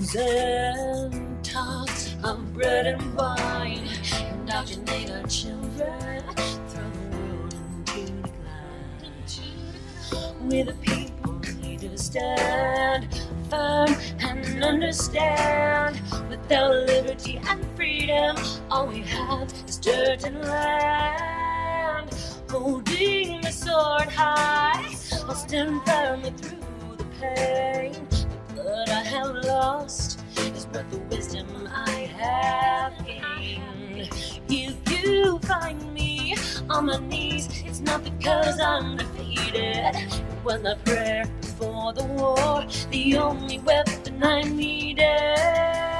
Our and talks of bread and wine. Indoctrinate our children, throw the world into decline. We the people need to stand firm and understand. Without liberty and freedom, all we have is dirt and land. Holding the sword high, I'll stand firmly through the pain. Blood I have lost is worth the wisdom I have gained. If you find me on my knees, it's not because I'm defeated. It was my prayer before the war, the only weapon I needed.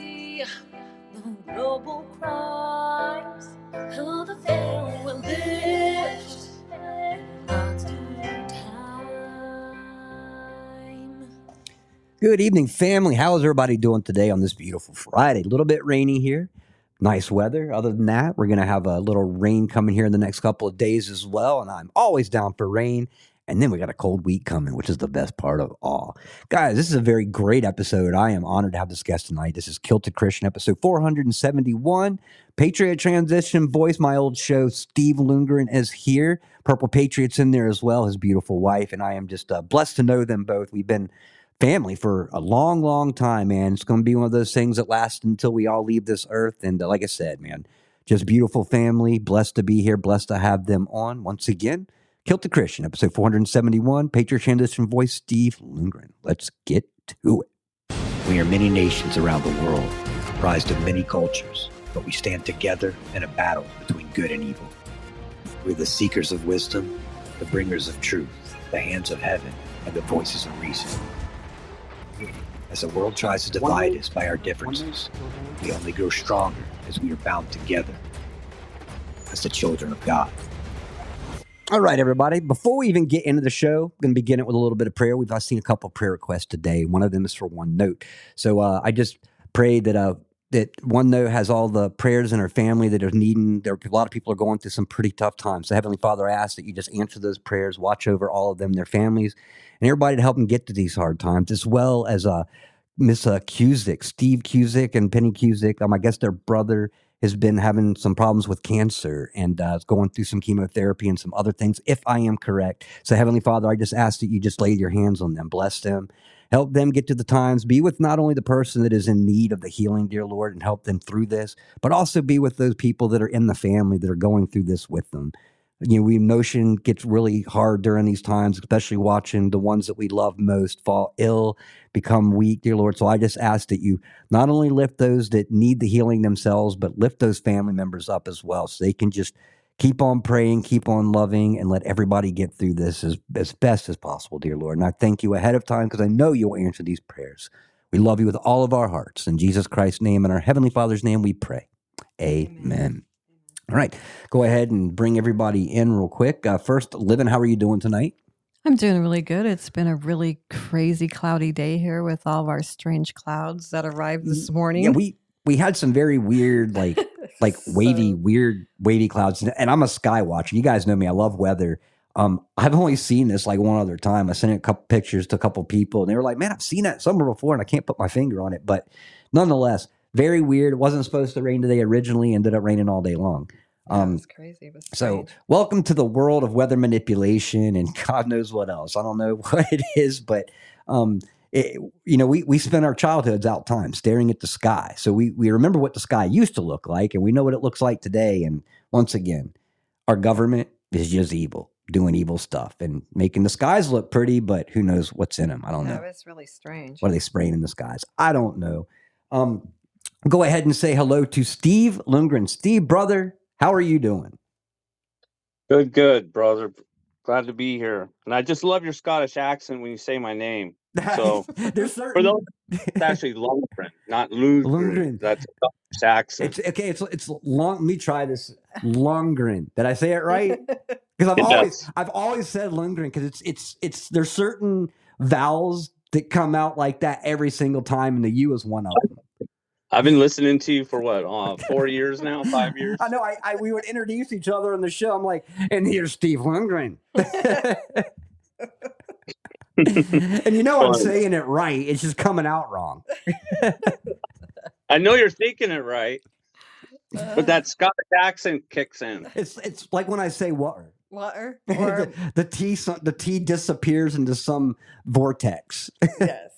crimes. The veil will lift. Time. Good evening, family. How is everybody doing today on this beautiful Friday? A little bit rainy here. Nice weather. Other than that, we're going to have a little rain coming here in the next couple of days as well. And I'm always down for rain. And then we got a cold week coming, which is the best part of all. Guys, this is a very great episode. I am honored to have this guest tonight. This is Kilted Christian, episode 471. Patriot Transition Voice, my old show. Steve Lundgren is here. Purple Patriot's in there as well, his beautiful wife. And I am just uh, blessed to know them both. We've been family for a long, long time, man. It's going to be one of those things that lasts until we all leave this earth. And uh, like I said, man, just beautiful family. Blessed to be here. Blessed to have them on once again. Kilted Christian, episode 471. Patriot Transition Voice, Steve Lundgren. Let's get to it. We are many nations around the world, comprised of many cultures, but we stand together in a battle between good and evil. We're the seekers of wisdom, the bringers of truth, the hands of heaven, and the voices of reason. As the world tries to divide us by our differences, we only grow stronger as we are bound together as the children of God. All right, everybody. Before we even get into the show, I'm going to begin it with a little bit of prayer. We've I've seen a couple prayer requests today. One of them is for One Note. So uh, I just pray that uh, that One Note has all the prayers in her family that are needing. There, a lot of people are going through some pretty tough times. So Heavenly Father, I ask that you just answer those prayers, watch over all of them, their families, and everybody to help them get to these hard times, as well as uh, Miss uh, Cusick, Steve Cusick, and Penny Cusick. Um, I guess their brother has been having some problems with cancer and uh, is going through some chemotherapy and some other things, if I am correct. So, Heavenly Father, I just ask that you just lay your hands on them, bless them, help them get to the times, be with not only the person that is in need of the healing, dear Lord, and help them through this, but also be with those people that are in the family that are going through this with them you know, we emotion gets really hard during these times, especially watching the ones that we love most fall ill, become weak, dear Lord. So I just ask that you not only lift those that need the healing themselves, but lift those family members up as well, so they can just keep on praying, keep on loving, and let everybody get through this as, as best as possible, dear Lord. And I thank you ahead of time because I know you'll answer these prayers. We love you with all of our hearts. In Jesus Christ's name and our Heavenly Father's name, we pray. Amen. Amen. All right, go ahead and bring everybody in real quick. Uh, first, Livin, how are you doing tonight? I'm doing really good. It's been a really crazy cloudy day here with all of our strange clouds that arrived this morning. Yeah, we we had some very weird, like like wavy, So- weird wavy clouds. And I'm a sky watcher. You guys know me. I love weather. Um, I've only seen this like one other time. I sent a couple pictures to a couple people, and they were like, "Man, I've seen that somewhere before, and I can't put my finger on it." But nonetheless, very weird. It wasn't supposed to rain today originally. Ended up raining all day long. Yeah, Um, it's crazy. Was So, strange. welcome to the world of weather manipulation and God knows what else. I don't know what it is, but um, it, you know, we we spend our childhoods out time staring at the sky. So we we remember what the sky used to look like, and we know what it looks like today. And once again, our government is just evil, doing evil stuff and making the skies look pretty, but who knows what's in them? I don't know. was really strange. What are they spraying in the skies? I don't know. Um, go ahead and say hello to Steve Lundgren. Steve, brother, how are you doing? Good, good, brother. Glad to be here. And I just love your Scottish accent when you say my name. So, there's For certain those, it's actually Lundgren, not Lundgren. Lundgren. That's accent. it's okay. It's it's long. Let me try this. Lundgren. Did I say it right? Because I've It always does. I've always said Lundgren because it's it's it's there's certain vowels that come out like that every single time, and the U is one of them. I've been listening to you for what, uh, four years now, five years? I know. I, I we would introduce each other on the show. I'm like, and here's Steve Lundgren. and you know I'm saying it right. It's just coming out wrong. I know you're thinking it right, Uh, but that Scottish accent kicks in. It's it's like when I say water. water the, the T the T disappears into some vortex yes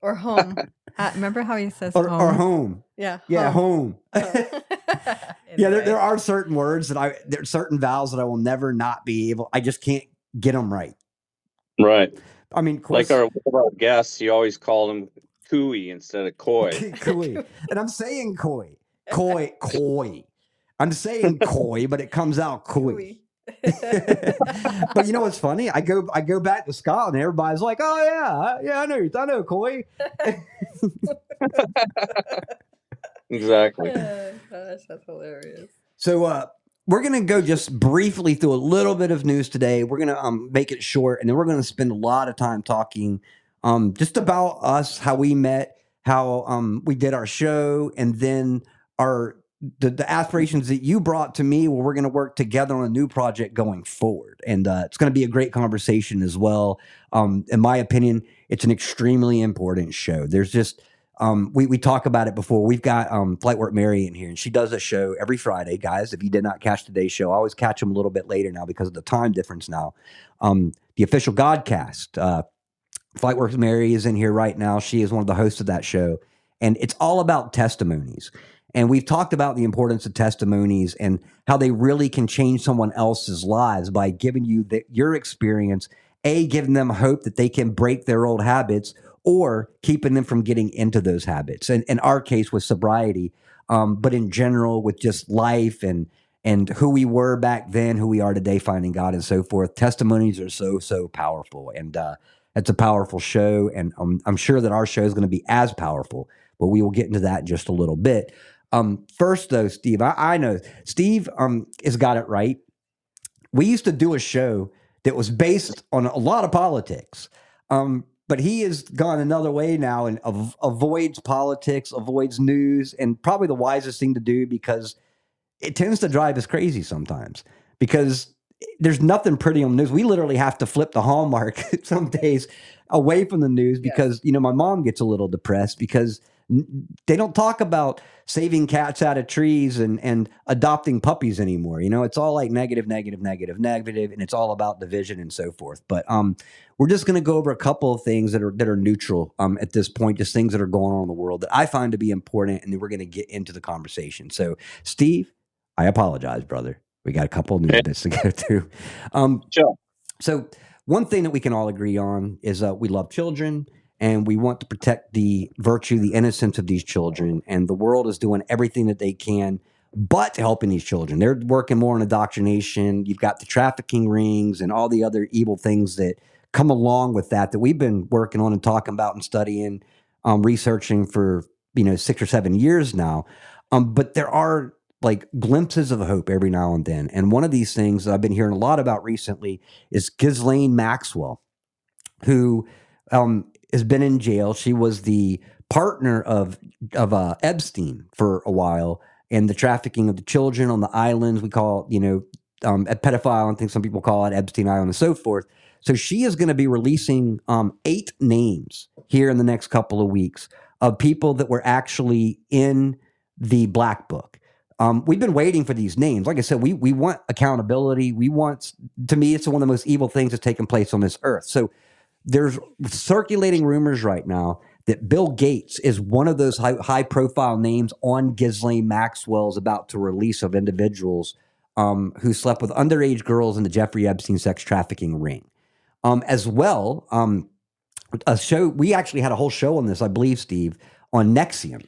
or home. Uh, remember how he says or, home? or home. Yeah, Yeah, home. Home. yeah, there, there are certain words that I there are certain vowels that I will never not be able. I just can't get them right. Right. I mean, of Like our, our guests, you always call him Cooey instead of Coy. koi, and I'm saying koi, koi, koi. I'm saying koi, but it comes out koi. Cooey. but you know what's funny? I go I go back to Scotland, and everybody's like, "Oh yeah, I- yeah, I know, I know, koi." Exactly. Oh, gosh, that's hilarious. So uh we're gonna go just briefly through a little bit of news today. We're gonna um make it short and then we're gonna spend a lot of time talking um just about us, how we met, how um we did our show, and then our the, the aspirations that you brought to me where we're going to work together on a new project going forward and uh, it's going to be a great conversation as well um, in my opinion it's an extremely important show there's just um, we, we talk about it before. We've got um, Flight Work Mary in here, and she does a show every Friday. Guys, if you did not catch today's show, I always catch them a little bit later now because of the time difference now. Um, the official Godcast. Uh, Flight Work Mary is in here right now. She is one of the hosts of that show, and it's all about testimonies. And we've talked about the importance of testimonies and how they really can change someone else's lives by giving you the, your experience, A, giving them hope that they can break their old habits or keeping them from getting into those habits. And in our case with sobriety, um, but in general with just life and and who we were back then, who we are today, finding God and so forth. Testimonies are so so powerful, and uh, it's a powerful show. And um, I'm sure that our show is going to be as powerful, but we will get into that in just a little bit. Um, first, though, Steve, I, I know Steve um, has got it right. we used to do a show that was based on a lot of politics. Um, but he has gone another way now and av- avoids politics, avoids news, and probably the wisest thing to do because it tends to drive us crazy sometimes because there's nothing pretty on the news. We literally have to flip the hallmark some days away from the news because you know my mom gets a little depressed because they don't talk about saving cats out of trees and and adopting puppies anymore. You know, it's all like negative, negative, negative, negative, and it's all about division and so forth. But um, we're just going to go over a couple of things that are that are neutral um at this point, just things that are going on in the world that I find to be important, and then we're going to get into the conversation. So, Steve, I apologize, brother. We got a couple Okay. bits to go through. Um, Sure. so one thing that we can all agree on is uh, we love children and we want to protect the virtue, the innocence of these children. And the world is doing everything that they can, but helping these children. They're working more on indoctrination. You've got the trafficking rings and all the other evil things that come along with that that we've been working on and talking about and studying, um, researching for you know six or seven years now. Um, but there are like glimpses of hope every now and then. And one of these things that I've been hearing a lot about recently is Ghislaine Maxwell, who um, has been in jail. She was the partner of of uh, Epstein for a while, and the trafficking of the children on the islands. We call you know, um, a pedophile. I think some people call it Epstein Island and so forth. So she is going to be releasing um, eight names here in the next couple of weeks of people that were actually in the black book. Um, we've been waiting for these names. Like I said, we we want accountability. We want to me, it's one of the most evil things that's taken place on this earth. So there's circulating rumors right now that Bill Gates is one of those high, high profile names on Ghislaine Maxwell's about to release of individuals um, who slept with underage girls in the Jeffrey Epstein sex trafficking ring. Um, as well, um, a show we actually had a whole show on this, I believe, Steve, on NXIVM.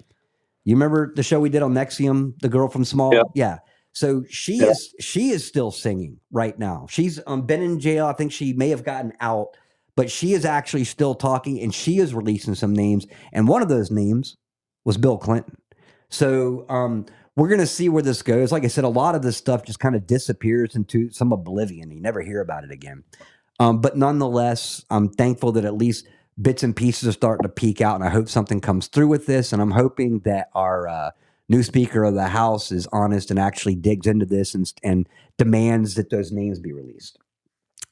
You remember the show we did on NXIVM, the girl from Small? Yeah. Yeah. So she Yeah. is she is still singing right now. She's um, been in jail. I think she may have gotten out, but she is actually still talking and she is releasing some names. And one of those names was Bill Clinton. So um, we're going to see where this goes. Like I said, a lot of this stuff just kind of disappears into some oblivion. You never hear about it again. Um, but nonetheless, I'm thankful that at least bits and pieces are starting to peek out, and I hope something comes through with this. And I'm hoping that our uh, new Speaker of the House is honest and actually digs into this and, and demands that those names be released.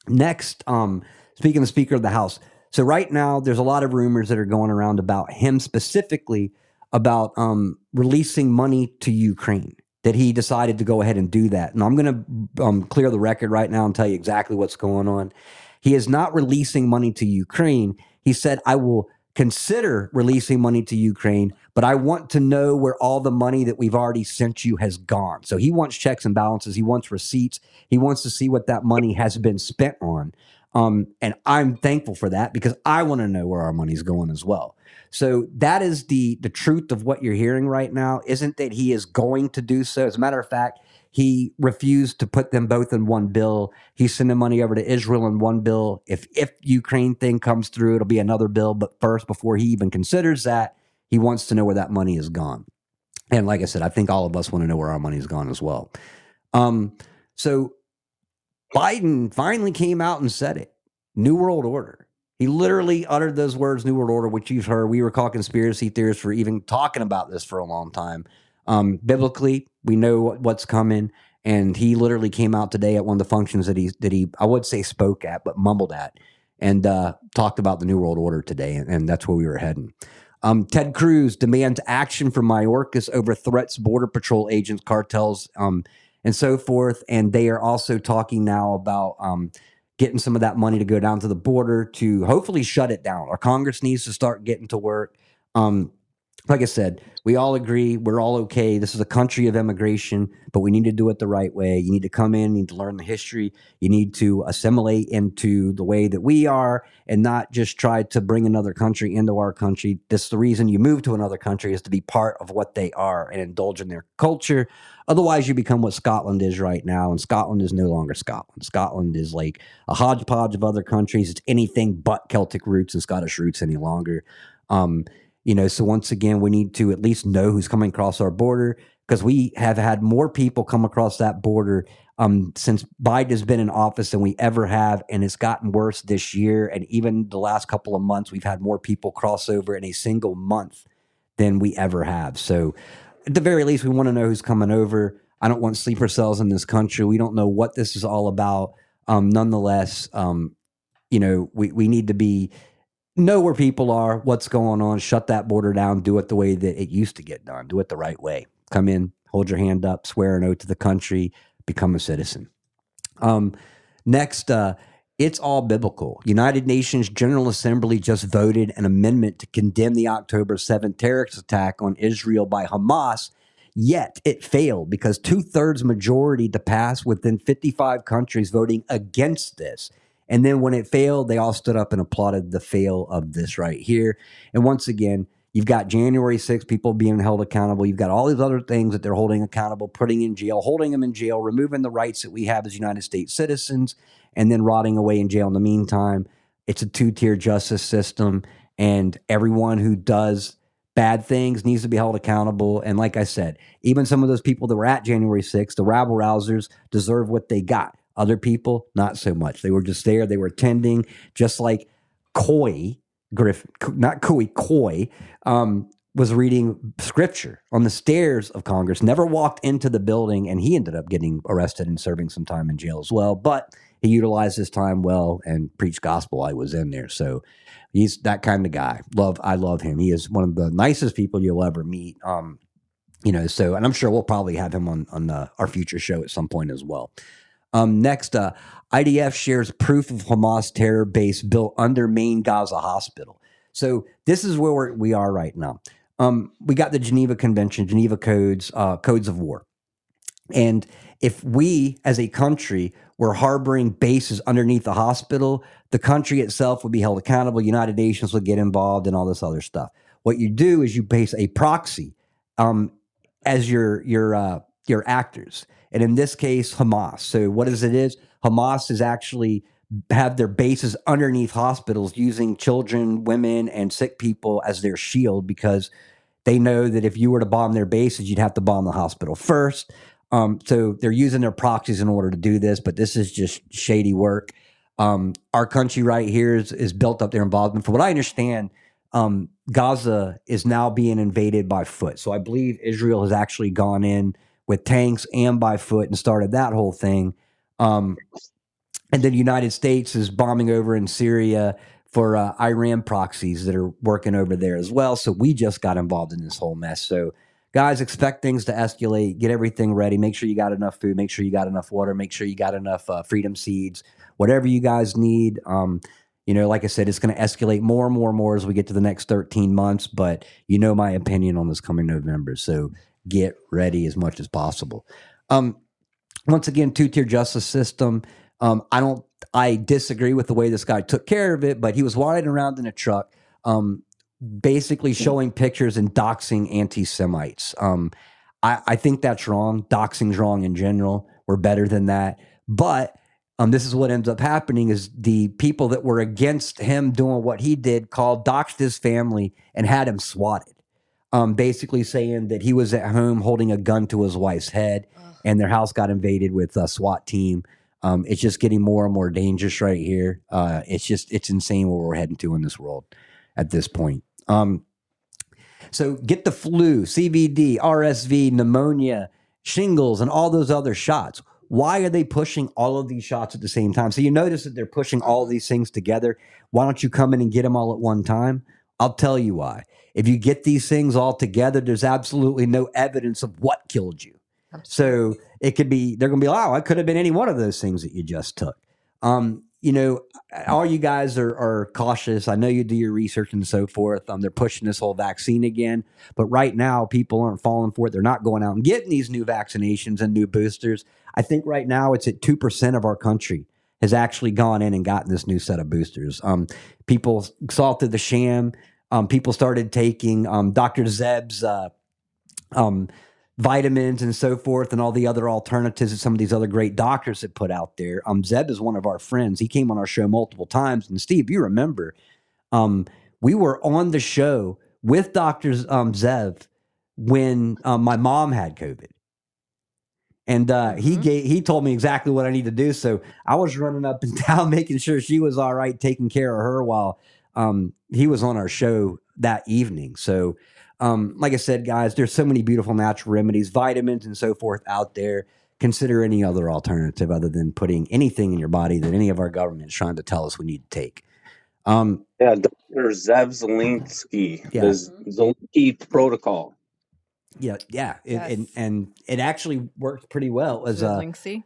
Next, um, speaking of the Speaker of the House, so right now there's a lot of rumors that are going around about him specifically about um, releasing money to Ukraine. That he decided to go ahead and do that. And I'm going to um, clear the record right now and tell you exactly what's going on. He is not releasing money to Ukraine. He said, I will consider releasing money to Ukraine, but I want to know where all the money that we've already sent you has gone. So he wants checks and balances. He wants receipts. He wants to see what that money has been spent on. Um, and I'm thankful for that because I want to know where our money's going as well. So that is the the truth of what you're hearing right now. Isn't that he is going to do so? As a matter of fact, he refused to put them both in one bill. He's sending money over to Israel in one bill. If if Ukraine thing comes through, it'll be another bill. But first, before he even considers that, he wants to know where that money is gone. And like I said, I think all of us want to know where our money's gone as well. Um, so Biden finally came out and said it. New World Order. He literally uttered those words, New World Order, which you've heard. We were called conspiracy theorists for even talking about this for a long time. Um, biblically, we know what- what's coming, and he literally came out today at one of the functions that he that he I would say spoke at, but mumbled at, and uh, talked about the New World Order today, and, and that's where we were heading. Um, Ted Cruz demands action from Mayorkas over threats, border patrol agents, cartels, um, and so forth. And they are also talking now about um, getting some of that money to go down to the border to hopefully shut it down. Our Congress needs to start getting to work. Um, like I said, we all agree we're all okay. This is a country of immigration, but we need to do it the right way. You need to come in, you need to learn the history, you need to assimilate into the way that we are and not just try to bring another country into our country. This is the reason you move to another country is to be part of what they are and indulge in their culture. Otherwise, you become what Scotland is right now, and Scotland is no longer Scotland. Scotland is like a hodgepodge of other countries. It's anything but Celtic roots and Scottish roots any longer. Um, you know, so once again, we need to at least know who's coming across our border because we have had more people come across that border um, since Biden has been in office than we ever have, and it's gotten worse this year. And even the last couple of months, we've had more people cross over in a single month than we ever have. So, at the very least, we want to know who's coming over. I don't want sleeper cells in this country. We don't know what this is all about. Um, nonetheless, um, you know, we, we need to be know where people are, what's going on, shut that border down, do it the way that it used to get done, do it the right way. Come in, hold your hand up, swear an oath to the country, become a citizen. Um, next, uh, it's all biblical. United Nations General Assembly just voted an amendment to condemn the October 7th terrorist attack on Israel by Hamas, yet it failed because two thirds majority to pass within 55 countries voting against this. And then when it failed, they all stood up and applauded the fail of this right here. And once again, you've got January 6th, people being held accountable. You've got all these other things that they're holding accountable, putting in jail, holding them in jail, removing the rights that we have as United States citizens, and then rotting away in jail in the meantime. It's a two tier justice system, and everyone who does bad things needs to be held accountable. And like I said, even some of those people that were at January 6th, the rabble rousers, deserve what they got. Other people, not so much. They were just there. They were attending, just like Couy Griffin, not Coy, Coy, um, was reading scripture on the stairs of Congress, never walked into the building, and he ended up getting arrested and serving some time in jail as well. But he utilized his time well and preached gospel. I was in there. So he's that kind of guy. Love, I love him. He is one of the nicest people you'll ever meet. Um, you know, so, and I'm sure we'll probably have him on, on the, our future show at some point as well. Um, next, uh, IDF shares proof of Hamas terror base built under main Gaza hospital. So this is where we're, we are right now. Um, we got the Geneva Convention, Geneva Codes, uh, Codes of War. And if we as a country were harboring bases underneath the hospital, the country itself would be held accountable. United Nations would get involved and all this other stuff. What you do is you base a proxy um, as your your uh, your actors and in this case, Hamas. So what is it is? Hamas is actually have their bases underneath hospitals using children, women, and sick people as their shield because they know that if you were to bomb their bases, you'd have to bomb the hospital first. Um, so they're using their proxies in order to do this, but this is just shady work. Um, our country right here is, is built up their involvement. From what I understand, um, Gaza is now being invaded by foot. So I believe Israel has actually gone in with tanks and by foot and started that whole thing. Um, and then the United States is bombing over in Syria for uh, Iran proxies that are working over there as well. So we just got involved in this whole mess. So guys, expect things to escalate. Get everything ready. Make sure you got enough food. Make sure you got enough water. Make sure you got enough uh, freedom seeds. Whatever you guys need. Um, you know, like I said, it's going to escalate more and more and more as we get to the next 13 months. But you know my opinion on this coming November. So get ready as much as possible. Um, once again, two tier justice system. Um, I don't. I disagree with the way this guy took care of it, but he was riding around in a truck, um, basically showing pictures and doxing anti Semites. Um, I, I, think that's wrong. Doxing's wrong in general. We're better than that. But um, this is what ends up happening: is the people that were against him doing what he did called doxed his family and had him swatted um, basically saying that he was at home holding a gun to his wife's head, and their house got invaded with a SWAT team. Um, it's just getting more and more dangerous right here. Uh, it's just it's insane where we're heading to in this world at this point. Um, so get the flu, CVD, RSV, pneumonia, shingles, and all those other shots. Why are they pushing all of these shots at the same time? So you notice that they're pushing all these things together. Why don't you come in and get them all at one time? I'll tell you why. If you get these things all together, there's absolutely no evidence of what killed you. Absolutely. So it could be they're going to be, oh, it could have been any one of those things that you just took. Um, you know, all you guys are, are cautious. I know you do your research and so forth. Um, they're pushing this whole vaccine again, but right now people aren't falling for it. They're not going out and getting these new vaccinations and new boosters. I think right now it's at two percent of our country has actually gone in and gotten this new set of boosters. Um, people salted the sham um, people started taking um, Dr. Zev's uh, um, vitamins and so forth, and all the other alternatives that some of these other great doctors had put out there. Um, Zev is one of our friends. He came on our show multiple times. And Steve, you remember, um, we were on the show with Dr. Um, Zeb when um, my mom had COVID. And uh, he Mhm. gave, he told me exactly what I need to do. So I was running up and down, making sure she was all right, taking care of her while um, he was on our show that evening. So, um, like I said, guys, there's so many beautiful natural remedies, vitamins, and so forth out there. Consider any other alternative other than putting anything in your body that any of our government is trying to tell us we need to take. Um, Yeah, Dr. Zev Zelensky, Yeah. the Z- Zelensky protocol. yeah, yeah, it, and Yes. and it actually worked pretty well. It was uh,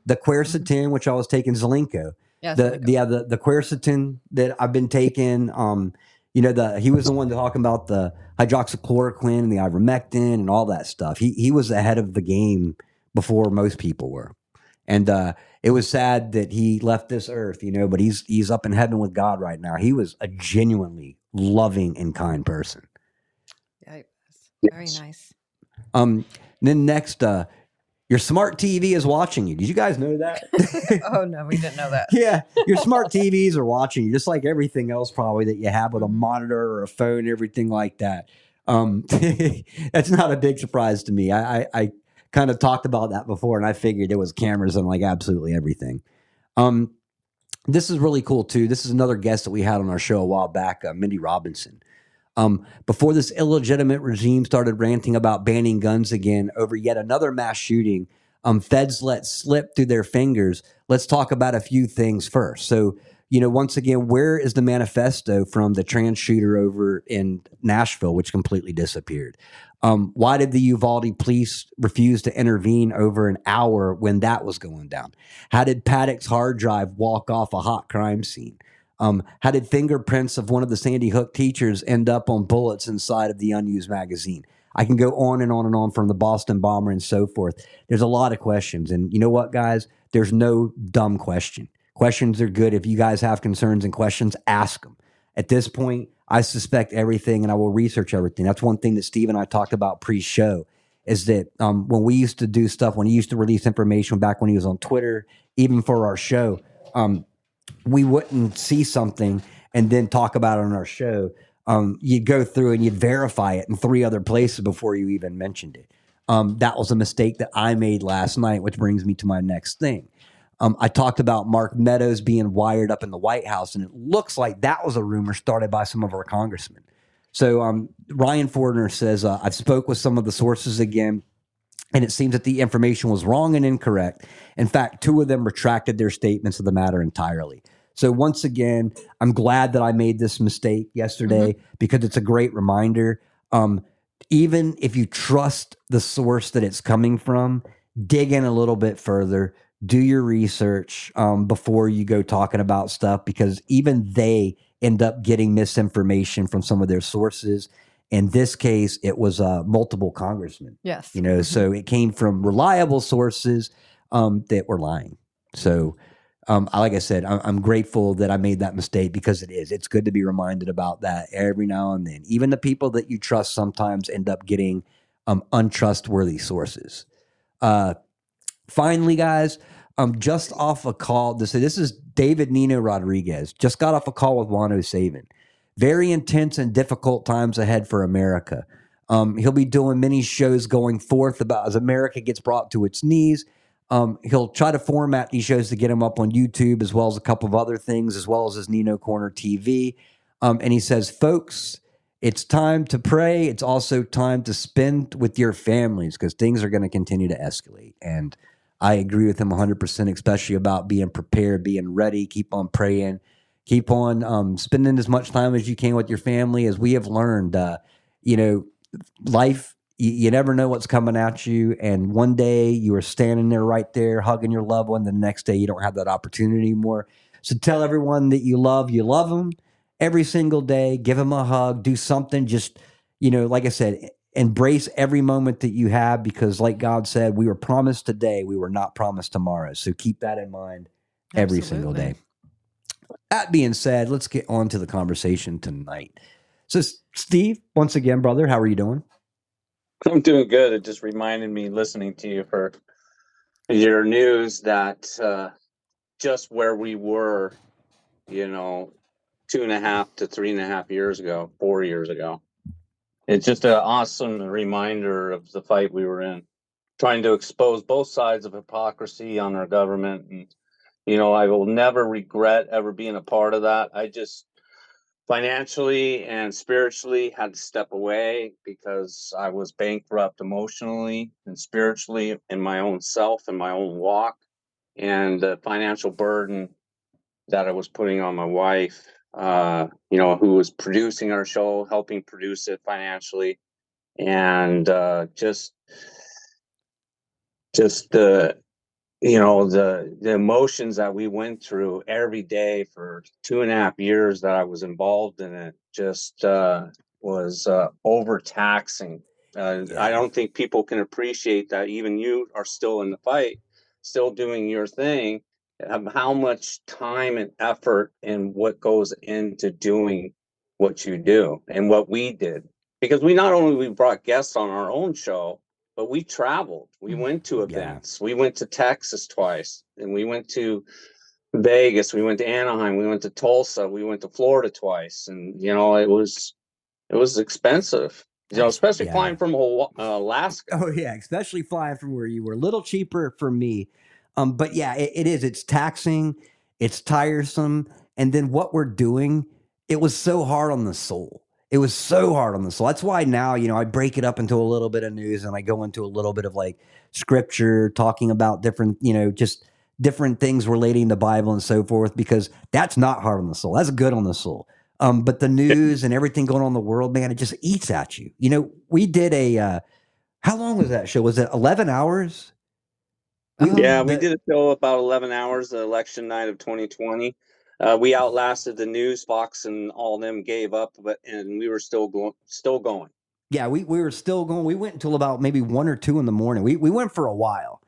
the quercetin, which I was taking Zelenko. Yes. the we go. the yeah, the the quercetin that I've been taking. Um, you know, the he was the one talking about the hydroxychloroquine and the ivermectin and all that stuff. He he was ahead of the game before most people were, and uh, it was sad that he left this earth. You know, but he's he's up in heaven with God right now. He was a genuinely loving and kind person. Yeah. Very nice. Um, then next, uh, your smart TV is watching you. Did you guys know that? oh no, we didn't know that. yeah, your smart TVs are watching you, just like everything else probably that you have with a Mhm. monitor or a phone, everything like that. Um, that's not a big surprise to me. I, I, I kind of talked about that before, and I figured there was cameras on like absolutely everything. Um, this is really cool too. This is another guest that we had on our show a while back, uh, Mindy Robinson. Um, before this illegitimate regime started ranting about banning guns again over yet another mass shooting, um, feds let slip through their fingers. Let's talk about a few things first. So, you know, once again, where is the manifesto from the trans shooter over in Nashville, which completely disappeared? Um, why did the Uvalde police refuse to intervene over an hour when that was going down? How did Paddock's hard drive walk off a hot crime scene? Um, how did fingerprints of one of the Sandy Hook teachers end up on bullets inside of the unused magazine? I can go on and on and on from the Boston bomber and so forth. There's a lot of questions. And you know what, guys? There's no dumb question. Questions are good. If you guys have concerns and questions, ask them. At this point, I suspect everything and I will research everything. That's one thing that Steve and I talked about pre show is that um, when we used to do stuff, when he used to release information back when he was on Twitter, even for our show, um, we wouldn't see something and then talk about it on our show. Um, you'd go through and you'd verify it in three other places before you even mentioned it. Um, that was a mistake that I made last night, which brings me to my next thing. Um, I talked about Mark Meadows being wired up in the White House, and it looks like that was a rumor started by some of our congressmen. So um, Ryan Fournier says, uh, I've spoke with some of the sources again, and it seems that the information was wrong and incorrect. In fact, two of them retracted their statements of the matter entirely. So once again, I'm glad that I made this mistake yesterday because it's a great reminder. Um, even if you trust the source that it's coming from, dig in a little bit further, do your research um, before you go talking about stuff because even they end up getting misinformation from some of their sources. In this case, it was uh, multiple congressmen. Yes. you know so it came from reliable sources um, that were lying. So um, like i said I- i'm grateful that i made that mistake because it is. It's good to be reminded about that every now and then. Even the people that you trust sometimes end up getting um, untrustworthy sources. Uh, finally guys um, just off a call this, this is david nino rodriguez. Just got off a call with juan O'Savin. Very intense and difficult times ahead for america um, he'll be doing many shows going forth about as America gets brought to its knees. Um, he'll try to format these shows to get them up on YouTube as well as a couple of other things, as well as his Nino Corner TV. Um, and he says, folks, it's time to pray. It's also time to spend with your families because things are going to continue to escalate. And I agree with him 100%, especially about being prepared, being ready, keep on praying, keep on um, spending as much time as you can with your family. As we have learned, uh, you know, life you, you never know what's coming at you and one day you are standing there right there hugging your loved one the next day you don't have that opportunity anymore. So tell everyone that you love you love them every single day give them a hug do something just you know like i said embrace every moment that you have because like god said we were promised today we were not promised tomorrow. So keep that in mind every single day that being said let's get on to the conversation tonight so steve once again brother how are you doing I'm doing good. It just reminded me listening to you for your news that uh, just where we were, you know, two and a half to three and a half years ago, four years ago. It's just an awesome reminder of the fight we were in. trying to expose both sides of hypocrisy on our government. And, you know, I will never regret ever being a part of that. I just financially and spiritually had to step away because I was bankrupt emotionally and spiritually in my own self and my own walk. And the financial burden that I was putting on my wife, uh, you know, who was producing our show, helping produce it financially, and uh, just, just the, you know, the the emotions that we went through every day for two and a half years that I was involved in it just uh, was uh, overtaxing. Uh, I don't think people can appreciate that. Even you are still in the fight, still doing your thing how much time and effort and what goes into doing what you do and what we did because we not only we brought guests on our own show but we traveled we went to Yeah. events we went to texas twice and we went to vegas we went to anaheim we went to tulsa we went to florida twice and you know it was it was expensive you know especially Yeah. flying from uh, alaska Oh yeah, especially flying from where you were. A little cheaper for me. Um, but yeah, it, it is. It's taxing, it's tiresome. And then what we're doing, it was so hard on the soul. It was so hard on the soul. That's why now, you know, I break it up into a little bit of news and I go into a little bit of like scripture, talking about different, you know, just different things relating to Bible and so forth, because that's not hard on the soul. That's good on the soul. Um, but the news and everything going on in the world, man, it just eats at you. You know, we did a uh how long was that show? Was it 11 hours? We- Yeah, we did a show about 11 hours the election night of 2020. Uh, we outlasted the news, Fox and all them gave up, but and we were still going, still going. Yeah, we, we were still going. We went until about maybe one or two in the morning. We we went for a while,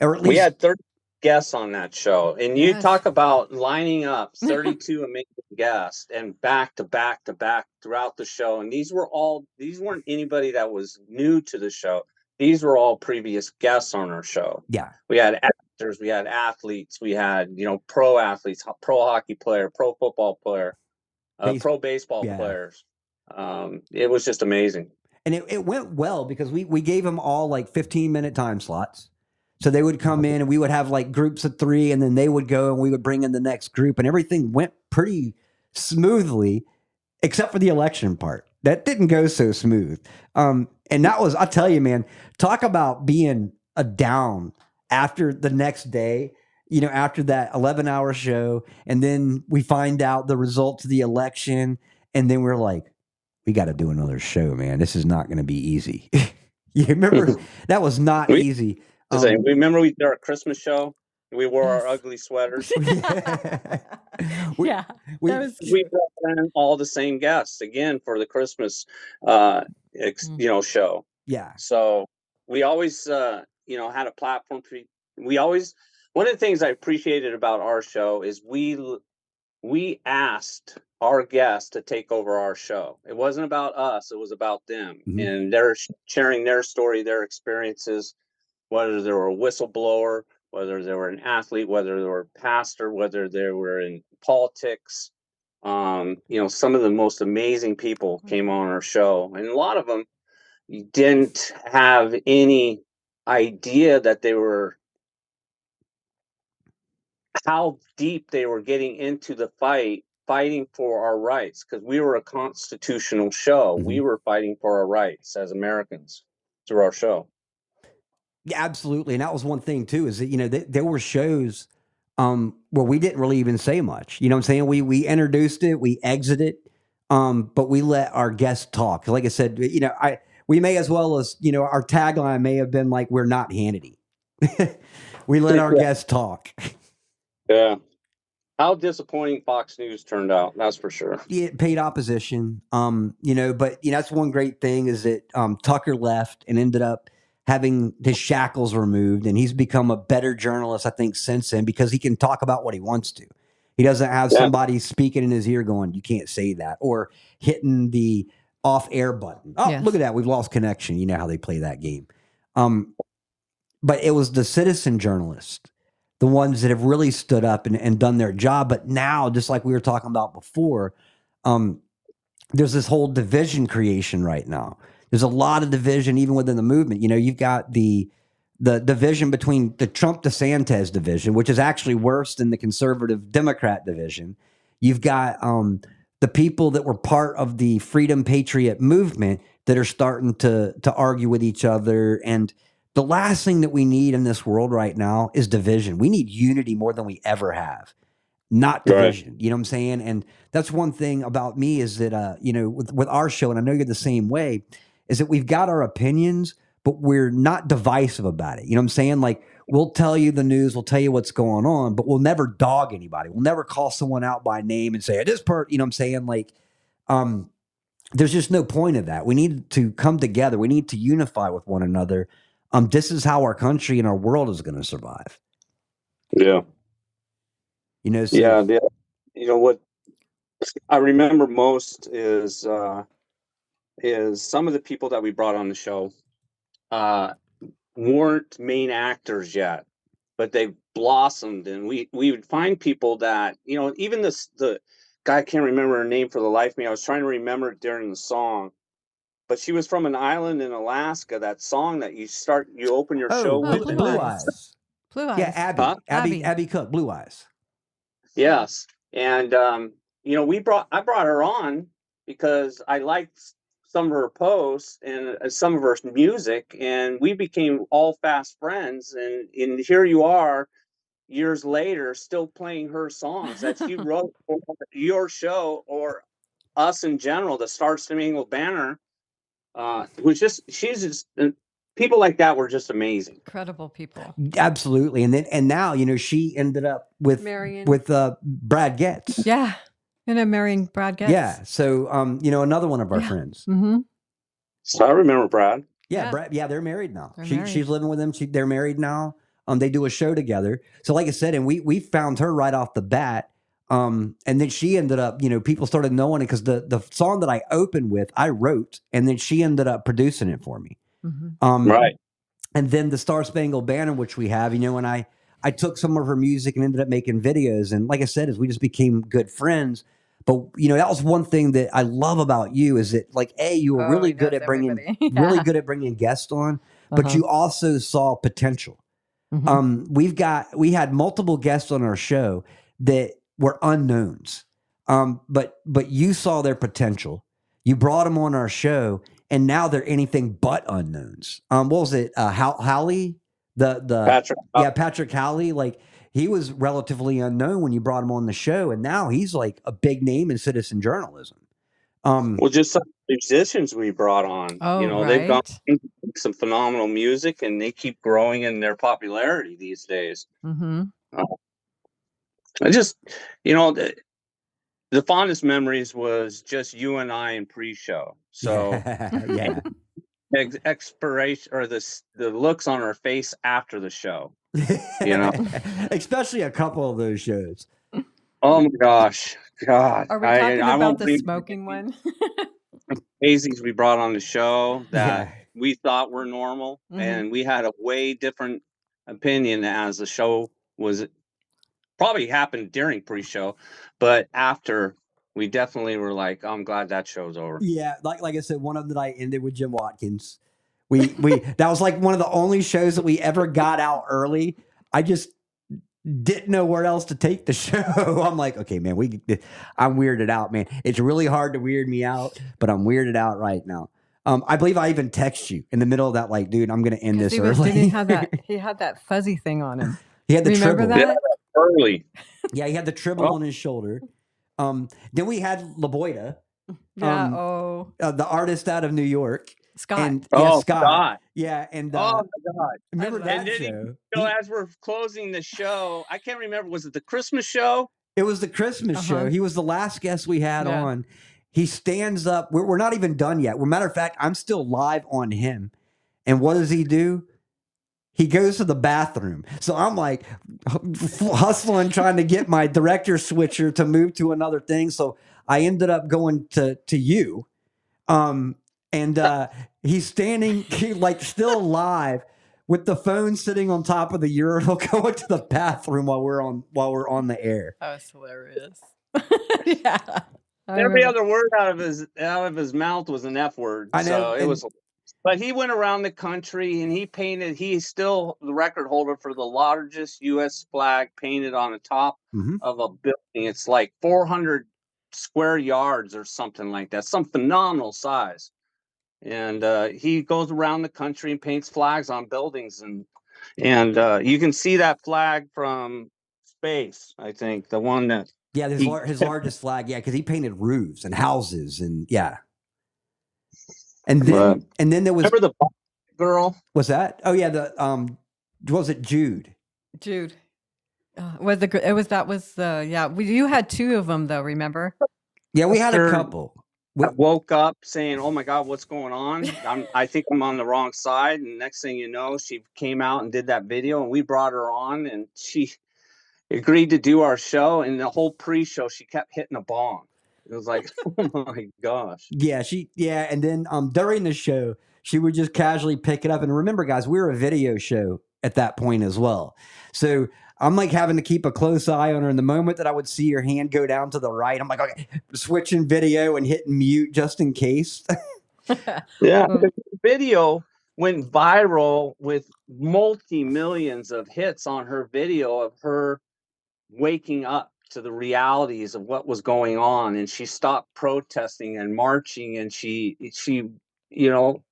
or at least We had 30 guests on that show, and you Yes. talk about lining up 32 amazing guests and back to back to back throughout the show. And these were all these weren't anybody that was new to the show. These were all previous guests on our show. yeah, we had actors, we had athletes, we had you know pro athletes, pro hockey player, pro football player, uh, Base- pro baseball yeah. players. Um, it was just amazing. and it, it went well because we we gave them all like 15 minute time slots. So they would come in and we would have like groups of three, and then they would go and we would bring in the next group, and everything went pretty smoothly, except for the election part. That didn't go so smooth. Um, and that was, I'll tell you, man, talk about being a down after the next day, you know, after that 11 hour show. And then we find out the results of the election. And then we're like, we got to do another show, man. This is not going to be easy. you remember that was not We- easy. To say, Um, we remember we did our Christmas show. We wore our ugly sweaters. we, yeah, we- was we brought in all the same guests again for the Christmas, uh, ex, Mm. you know, show. yeah, So we always, uh, you know, had a platform. For, we always one of the things I appreciated about our show is we we asked our guests to take over our show. It wasn't about us; it was about them, Mhm. and they're sharing their story, their experiences, whether they were a whistleblower, whether they were an athlete, whether they were a pastor, whether they were in politics. Um, you know, some of the most amazing people came on our show, and a lot of them didn't have any idea that they were how deep they were getting into the fight fighting for our rights because we were a constitutional show we were fighting for our rights as americans through our show Yeah, absolutely. And that was one thing too, is that, you know, th- there were shows um where we didn't really even say much. You know what I'm saying? We we introduced it, we exited, um, but we let our guests talk. Like I said, you know, I we may as well as, you know, our tagline may have been like, we're not Hannity. we let our Yeah. guests talk. yeah how disappointing fox news turned out that's for sure it paid opposition. Um, you know, but you know, that's one great thing is that um Tucker left and ended up having his shackles removed and he's become a better journalist, I think, since then because he can talk about what he wants to. He doesn't have Yeah. somebody speaking in his ear going, You can't say that, or hitting the off air button. Oh, Yes. look at that. We've lost connection. You know how they play that game. Um, but it was the citizen journalists the ones that have really stood up and, and done their job. But now, just like we were talking about before, um, there's this whole division creation right now. There's a lot of division even within the movement. You know, you've got the the division between the Trump DeSantis division, which is actually worse than the conservative Democrat division. You've got um, the people that were part of the Freedom Patriot movement that are starting to to argue with each other. And the last thing that we need in this world right now is division. We need unity more than we ever have, not Right. division. You know what I'm saying? And that's one thing about me is that uh, you know, with, with our show, and I know you're the same way, is that we've got our opinions, but we're not divisive about it. You know what I'm saying? Like we'll tell you the news, we'll tell you what's going on, but we'll never dog anybody. We'll never call someone out by name and say, at this part, you know what I'm saying? Like, um, there's just no point of that. We need to come together. We need to unify with one another. Um, this is how our country and our world is going to survive. Yeah. You know, so, Yeah, the, you know what I remember most is uh is some of the people that we brought on the show uh weren't main actors yet, but they blossomed and we we would find people that, you know, even this the guy I can't remember her name for the life of me. I was trying to remember it during the song. But she was from an island in Alaska. That song that you start, you open your oh, show Blue, with. Blue Blue Eyes. Eyes. Blue eyes. Yeah, Abby, Huh? Abby, Abby. Abby Cook, Blue Eyes. Yes, and um, you know, we brought I brought her on because I liked s- some of her posts and uh, some of her music, and we became all fast friends. And and here you are, years later, still playing her songs that she wrote for your show or us in general. The Star Spangled Banner uh, was just she's just uh, people like that were just amazing. Incredible people. Absolutely. And then and now, you know, she ended up with Marion. with uh Brad Getz. Yeah. And I'm marrying Brad Getz. Yeah. So um, you know, another one of our Yeah. friends. Mm-hmm. So I remember Brad. Yeah, Yeah. Brad, yeah, they're married now. They're she married. she's living with him. She they're married now. Um, they do a show together. So, like I said, and we we found her right off the bat. Um, and then she ended up, you know, people started knowing it because the the song that I opened with, I wrote, and then she ended up producing it for me. Mm-hmm. Um, Right. and then the Star Spangled Banner, which we have, you know, and I I took some of her music and ended up making videos, and like I said, is we just became good friends. But you know, that was one thing that I love about you is that like a you were Oh, really good at bringing everybody. really good at bringing guests on, but Uh-huh. you also saw potential. Mhm. Um, we've got we had multiple guests on our show that were unknowns, um, but but you saw their potential. You brought them on our show, and now they're anything but unknowns. Um, what was it? Uh, How Howley, the the Patrick. yeah Patrick Howley, like he was relatively unknown when you brought him on the show, and now he's like a big name in citizen journalism. Um, Well, just some musicians we brought on. Oh, you know, they've gone right. some phenomenal music, and they keep growing in their popularity these days. Mm-hmm. I just, you know, the, the fondest memories was just you and I in pre-show. So yeah, ex- expiration or the the looks on her face after the show. You know? especially a couple of those shows. Oh my gosh, God! Are we talking I about won't the be- smoking one? Crazies we brought on the show that Yeah. we thought were normal, Mhm. and we had a way different opinion as the show was probably happened during pre-show, but after we definitely were like, I'm glad that show's over. Yeah, like like I said, one of them that I ended with Jim Watkins. We we that was like one of the only shows that we ever got out early. I just didn't know where else to take the show. I'm like, okay, man, we I'm weirded out, man. It's really hard to weird me out, but I'm weirded out right now. Um, I believe I even text you in the middle of that, like, dude, I'm gonna end this he was, early. didn't he have that? He had that fuzzy thing on him. he had the Remember tribble. that? Early. Yeah, he had the tribble Oh. on his shoulder. Um, then we had LaBoida, Yeah. Um, oh, uh, the artist out of New York. Scott. And yeah, oh, Scott. God. Yeah, and Oh, uh, my God. remember love that it. show? So He- as we're closing the show, I can't remember. Was it the Christmas show? It was the Christmas Uh-huh. show. He was the last guest we had Yeah. on. He stands up. We're, we're not even done yet. Well, matter of fact, I'm still live on him. And what does he do? He goes to the bathroom. So I'm like hustling, trying to get my director switcher to move to another thing. So I ended up going to to you. Um, and uh, he's standing he, like still alive with the phone sitting on top of the urinal, going to the bathroom while we're on while we're on the air. that was hilarious. yeah. I Every other word out of his out of his mouth was an F word. I know, So it and- was But he went around the country and he painted. He's still the record holder for the largest U.S. flag painted on the top Mhm. of a building. It's like 400 square yards or something like that. Some phenomenal size. And uh, he goes around the country and paints flags on buildings, and and uh, you can see that flag from space. I think the one that Yeah, his, He- his largest flag. Yeah, because he painted roofs and houses and yeah. And then Right. and then there was remember the girl. Was that? Oh yeah, the um, was it Jude? Jude. Uh, was the it was that was the yeah we, you had two of them though remember Yeah, we had a couple. We- I woke up saying, "Oh my God, what's going on? I'm, I think I'm on the wrong side." And next thing you know, she came out and did that video, and we brought her on, and she agreed to do our show. And the whole pre-show, she kept hitting a bong. It was like, "Oh my gosh!" Yeah, she yeah, and then um during the show, she would just casually pick it up. And remember, guys, we were a video show at that point as well. So I'm like having to keep a close eye on her. And the moment that I would see her hand go down to the right, I'm like, okay, switching video and hitting mute just in case. Yeah, Mm. the video went viral with multi millions of hits on her video of her waking up to the realities of what was going on and she stopped protesting and marching and she she you know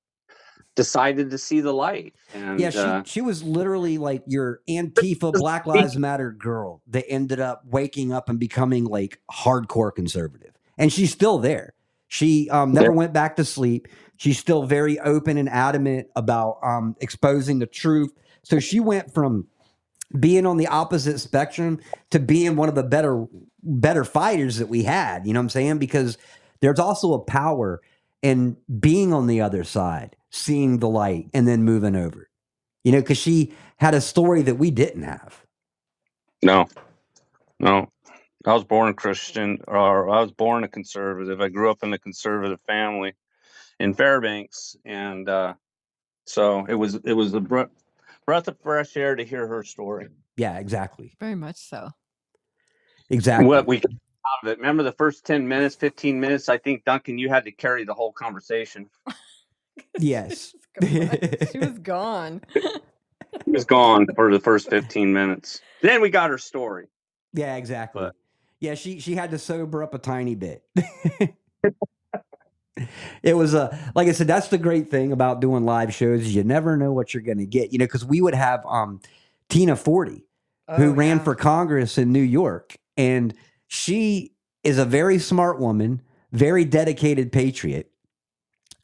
decided to see the light and yeah, she uh, she was literally like your Antifa Black Lives Matter girl that ended up waking up and becoming like hardcore conservative. And she's still there. She um, never went back to sleep. She's still very open and adamant about um, exposing the truth. So she went from being on the opposite spectrum to being one of the better better fighters that we had. You know what I'm saying? Because there's also a power in being on the other side, seeing the light, and then moving over. You know, because she had a story that we didn't have. no no i was born christian or i was born a conservative i grew up in a conservative family in fairbanks and uh so it was it was a breath breath of fresh air to hear her story Yeah, exactly. very much so Exactly. what we got out of it. Remember the first 10 minutes, 15 minutes? I think, Duncan, you had to carry the whole conversation. yes. she was gone It was gone for the first 15 minutes. Then we got her story. Yeah, exactly. But- yeah, she she had to sober up a tiny bit. It was a like I said, that's the great thing about doing live shows. is You never know what you're going to get. You know, because we would have um Tina Forte who Oh, ran yeah. for Congress in New York, and she is a very smart woman, very dedicated patriot,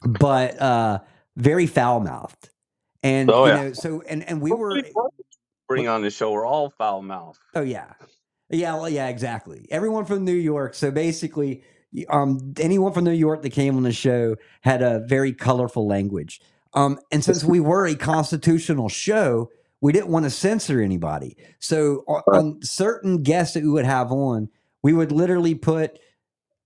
but uh very foul mouthed. And Oh, you yeah. know, so and and we were Bring on the show. We're all foul mouthed. Oh yeah, yeah, well, yeah, exactly. Everyone from New York. So basically, y- um, anyone from New York that came on the show had a very colorful language. Um, and since we were a constitutional show, we didn't want to censor anybody. So on, on certain guests that we would have on, we would literally put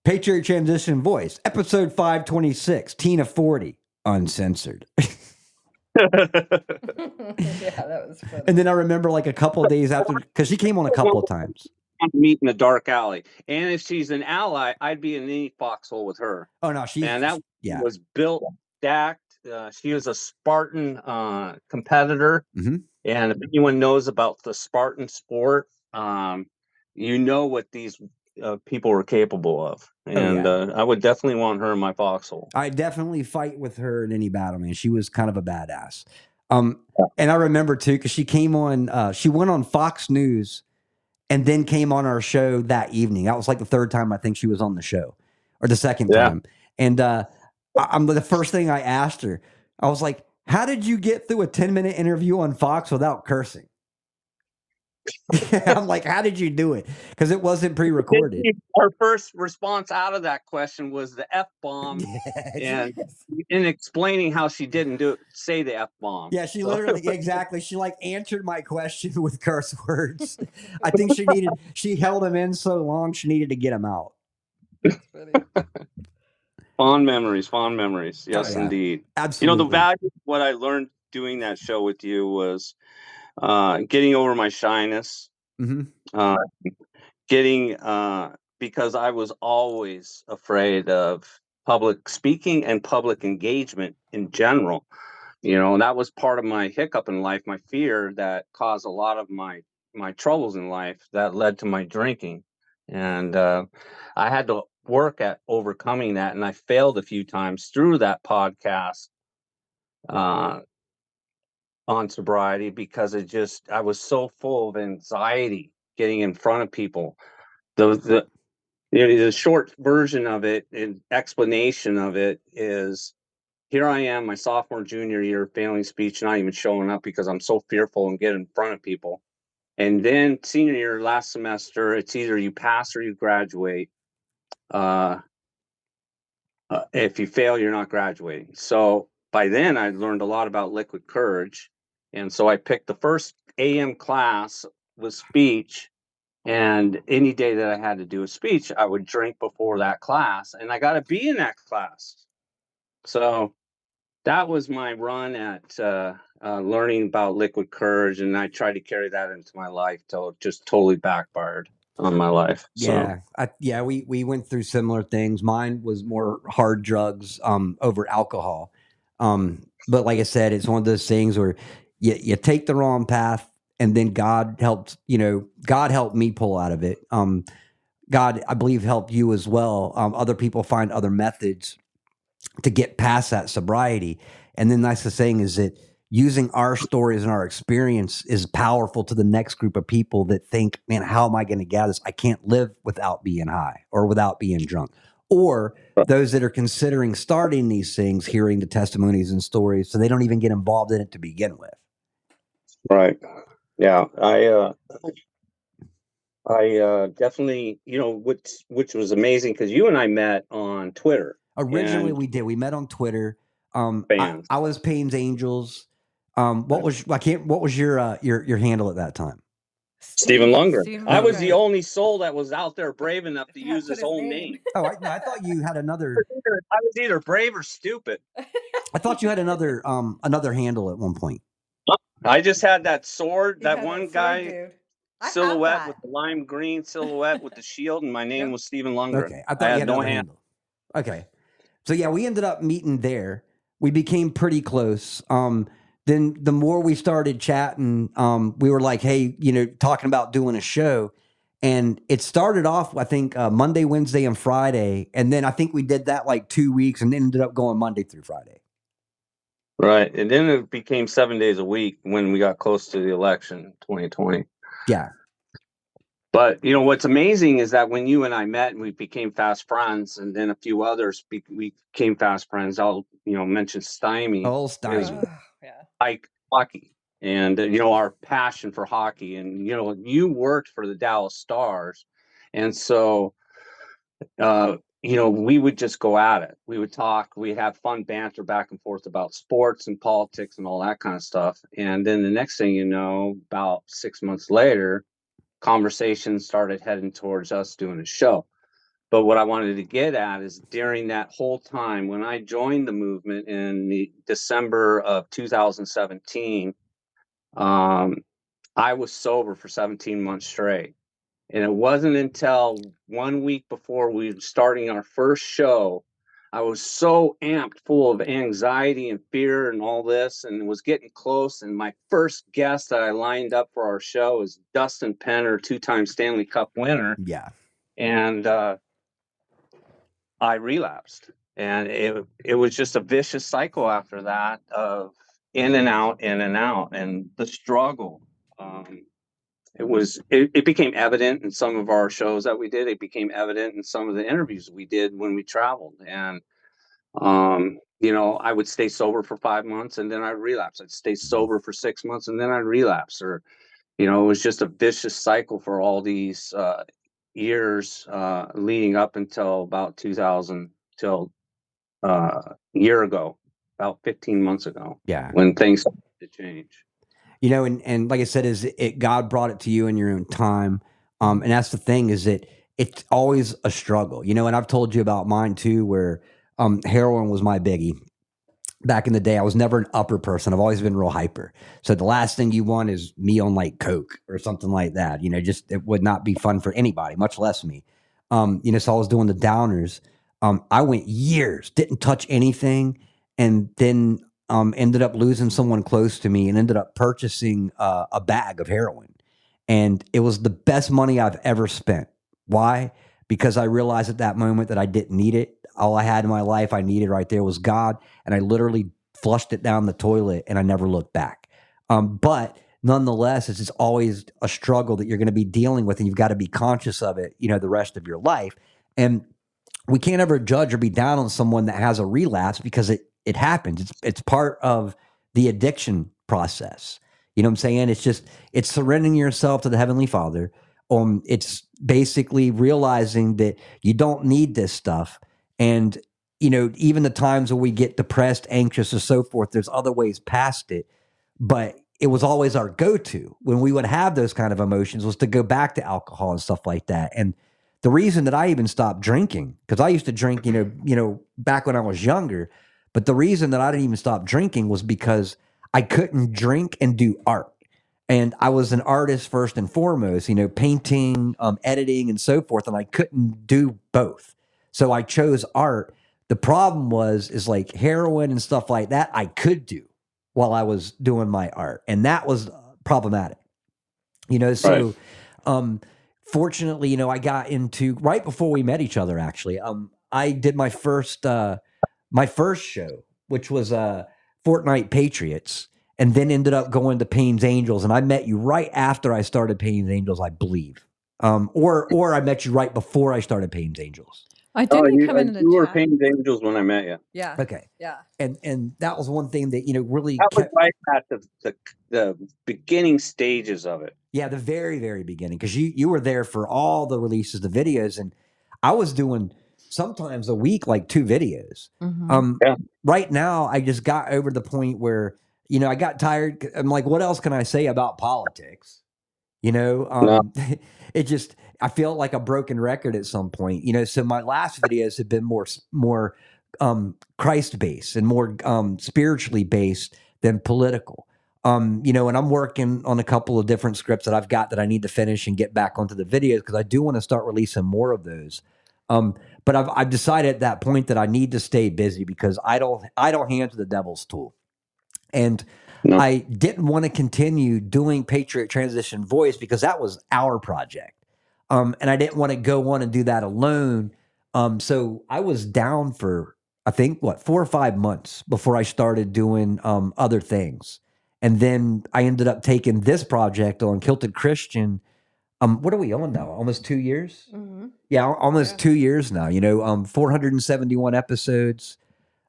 Patriot Transition Voice, episode five twenty six, Tina Forte, uncensored. yeah that was funny And then I remember like a couple of days after, because she came on a couple of times. Meet in a dark alley. And if she's an ally, I'd be in any foxhole with her. Oh no, she And that yeah. was built, stacked. Uh, she was a Spartan uh, competitor. Mhm. And if anyone knows about the Spartan sport, um, you know what these uh, people were capable of. And yeah. uh, I would definitely want her in my foxhole. I definitely fight with her in any battle, man. She was kind of a badass. Um, and I remember too because she came on. Uh, she went on Fox News, and then came on our show that evening. That was like the third time I think she was on the show, or the second Yeah. time. And uh, I, I'm the first thing I asked her. I was like, "How did you get through a 10 minute interview on Fox without cursing?" I'm like, "How did you do it?" Because it wasn't pre-recorded. Her first response out of that question was the F bomb. And in explaining how she didn't do it, say the F bomb. Yeah, she literally exactly. She like answered my question with curse words. I think she needed. She held him in so long. She needed to get him out. Fond memories, fond memories. Oh, yes, yeah. indeed. You know, the value of what I learned doing that show with you was uh, getting over my shyness, Mhm. uh, getting uh, because I was always afraid of public speaking and public engagement in general. You know, and that was part of my hiccup in life, my fear that caused a lot of my my troubles in life that led to my drinking. And uh, I had to work at overcoming that, and I failed a few times through that podcast uh, on sobriety because it just I was so full of anxiety getting in front of people. The the you know, the short version of it and explanation of it is here I am, my sophomore, junior year, failing speech, not even showing up because I'm so fearful and get in front of people. And then senior year, last semester, it's either you pass or you graduate. Uh, uh, if you fail, you're not graduating. So by then, I learned a lot about liquid courage, and so I picked the first AM class with speech. And any day that I had to do a speech, I would drink before that class, and I got to be in that class. So that was my run at uh, uh, learning about liquid courage, and I tried to carry that into my life till it just totally backfired on my life. So, Yeah, I, yeah, we we went through similar things. Mine was more hard drugs um, over alcohol, um, but like I said, it's one of those things where you you take the wrong path, and then God helped. You know, God helped me pull out of it. Um, God, I believe, helped you as well. Um, other people find other methods to get past that sobriety, and then that's the thing is that using our stories and our experience is powerful to the next group of people that think, man, how am I going to get this? I can't live without being high or without being drunk. Or those that are considering starting these things, hearing the testimonies and stories, so they don't even get involved in it to begin with. Right, yeah, I uh, I uh, definitely, you know, which which was amazing because you and I met on Twitter. Originally, we did. We met on Twitter. Um, I, Fans. I was Payne's Angels. Um, what was I can't? What was your uh, your your handle at that time? Stephen Lundgren. Stephen I was the only soul that was out there brave enough to Yeah, use put his his own name. name. Oh, I, no, I thought you had another. I was either brave or stupid. I thought you had another um another handle at one point. I just had that sword, You that had one sword, guy dude. Silhouette that. with the lime green silhouette with the shield, and my name Yep. was Stephen Lundgren. Okay, I thought I you had had no hand. handle. Okay, so yeah, we ended up meeting there. We became pretty close. Um, then the more we started chatting, um, we were like, hey, you know, talking about doing a show. And it started off, I think, uh, Monday, Wednesday, and Friday. And then I think we did that like two weeks and ended up going Monday through Friday. Right, and then it became seven days a week when we got close to the election, 2020. Yeah. But you know what's amazing is that when you and I met and we became fast friends, and then a few others be- we became fast friends. I'll you know mention Stymie, Oh, Stein. Ugh, yeah. like hockey, and uh, you know our passion for hockey, and you know you worked for the Dallas Stars, and so uh, you know we would just go at it. We would talk, we'd have fun banter back and forth about sports and politics and all that kind of stuff. And then the next thing you know, about six months later, conversations started heading towards us doing a show. But what I wanted to get at is during that whole time when I joined the movement in the December of 2017, um, I was sober for 17 months straight. And it wasn't until one week before we were starting our first show, I was so amped, full of anxiety and fear and all this, and was getting close. And my first guest that I lined up for our show is Dustin Penner, two-time Stanley Cup winner Yeah. and uh, I relapsed, and it it was just a vicious cycle after that of in and out, in and out, and the struggle. Um, it was it, it became evident in some of our shows that we did. It became evident in some of the interviews we did when we traveled, and um, you know, I would stay sober for five months and then I'd relapse. I'd stay sober for six months and then I'd relapse, or you know, it was just a vicious cycle for all these uh, years uh, leading up until about 2000 till uh, a year ago, about 15 months ago, Yeah. when things started to change. You know and and like i said is it god brought it to you in your own time. Um and that's the thing is that it's always a struggle you know and i've told you about mine too where um heroin was my biggie. Back in the day i was never an upper person. I've always been real hyper. So the last thing you want is me on like coke or something like that you know just it would not be fun for anybody much less me. Um you know so i was doing the downers. Um, I went years, didn't touch anything, and then um, ended up losing someone close to me and ended up purchasing uh, a bag of heroin. And it was the best money I've ever spent. Why? Because I realized at that moment that I didn't need it. All I had in my life I needed right there was God. And I literally flushed it down the toilet and I never looked back. Um, but nonetheless, it's just always a struggle that you're going to be dealing with and you've got to be conscious of it, you know, the rest of your life. And we can't ever judge or be down on someone that has a relapse because it it happens. It's it's part of the addiction process. You know what I'm saying? It's just it's surrendering yourself to the heavenly Father. Um, it's basically realizing that you don't need this stuff, and you know even the times when we get depressed, anxious, or so forth. There's other ways past it, but it was always our go-to when we would have those kind of emotions was to go back to alcohol and stuff like that. And the reason that I even stopped drinking because I used to drink, you know, you know, back when I was younger but the reason that I didn't even stop drinking was because I couldn't drink and do art. And I was an artist first and foremost, you know, painting, um, editing, and so forth. And I couldn't do both. So I chose art. The problem was, is like heroin and stuff like that, I could do while I was doing my art. And that was problematic, you know. So, right. um, fortunately, you know, I got into right before we met each other, actually. Um, I did my first, uh, my first show, which was uh, Fortnite Patriots, and then ended up going to Payne's Angels. And I met you right after I started Payne's Angels, I believe. Um, or or I met you right before I started Payne's Angels. I didn't oh, you, come into the You were chat. Payne's Angels when I met you. Yeah. Okay. Yeah. And and that was one thing that you know really That was right at the, the the beginning stages of it. yeah the very very beginning because you you were there for all the releases, the videos, and I was doing sometimes a week like two videos. Mhm. Um, Yeah. right now, I just got over the point where you know I got tired. I'm like, what else can I say about politics? You know, um, it just I feel like a broken record at some point. You know, so my last videos have been more more um, Christ based and more um, spiritually based than political. Um, you know, and I'm working on a couple of different scripts that I've got that I need to finish and get back onto the videos because I do want to start releasing more of those. Um, but I've I've decided at that point that I need to stay busy because I don't I don't hand to the devil's tool, and No. I didn't want to continue doing Patriot Transition Voice because that was our project, um, and I didn't want to go on and do that alone. Um, so I was down for I think what four or five months before I started doing um, other things, and then I ended up taking this project on Kilted Christian. Um, what are we on now? Almost two years. Mhm. Yeah, almost Yeah. two years now. You know, um, 471 episodes.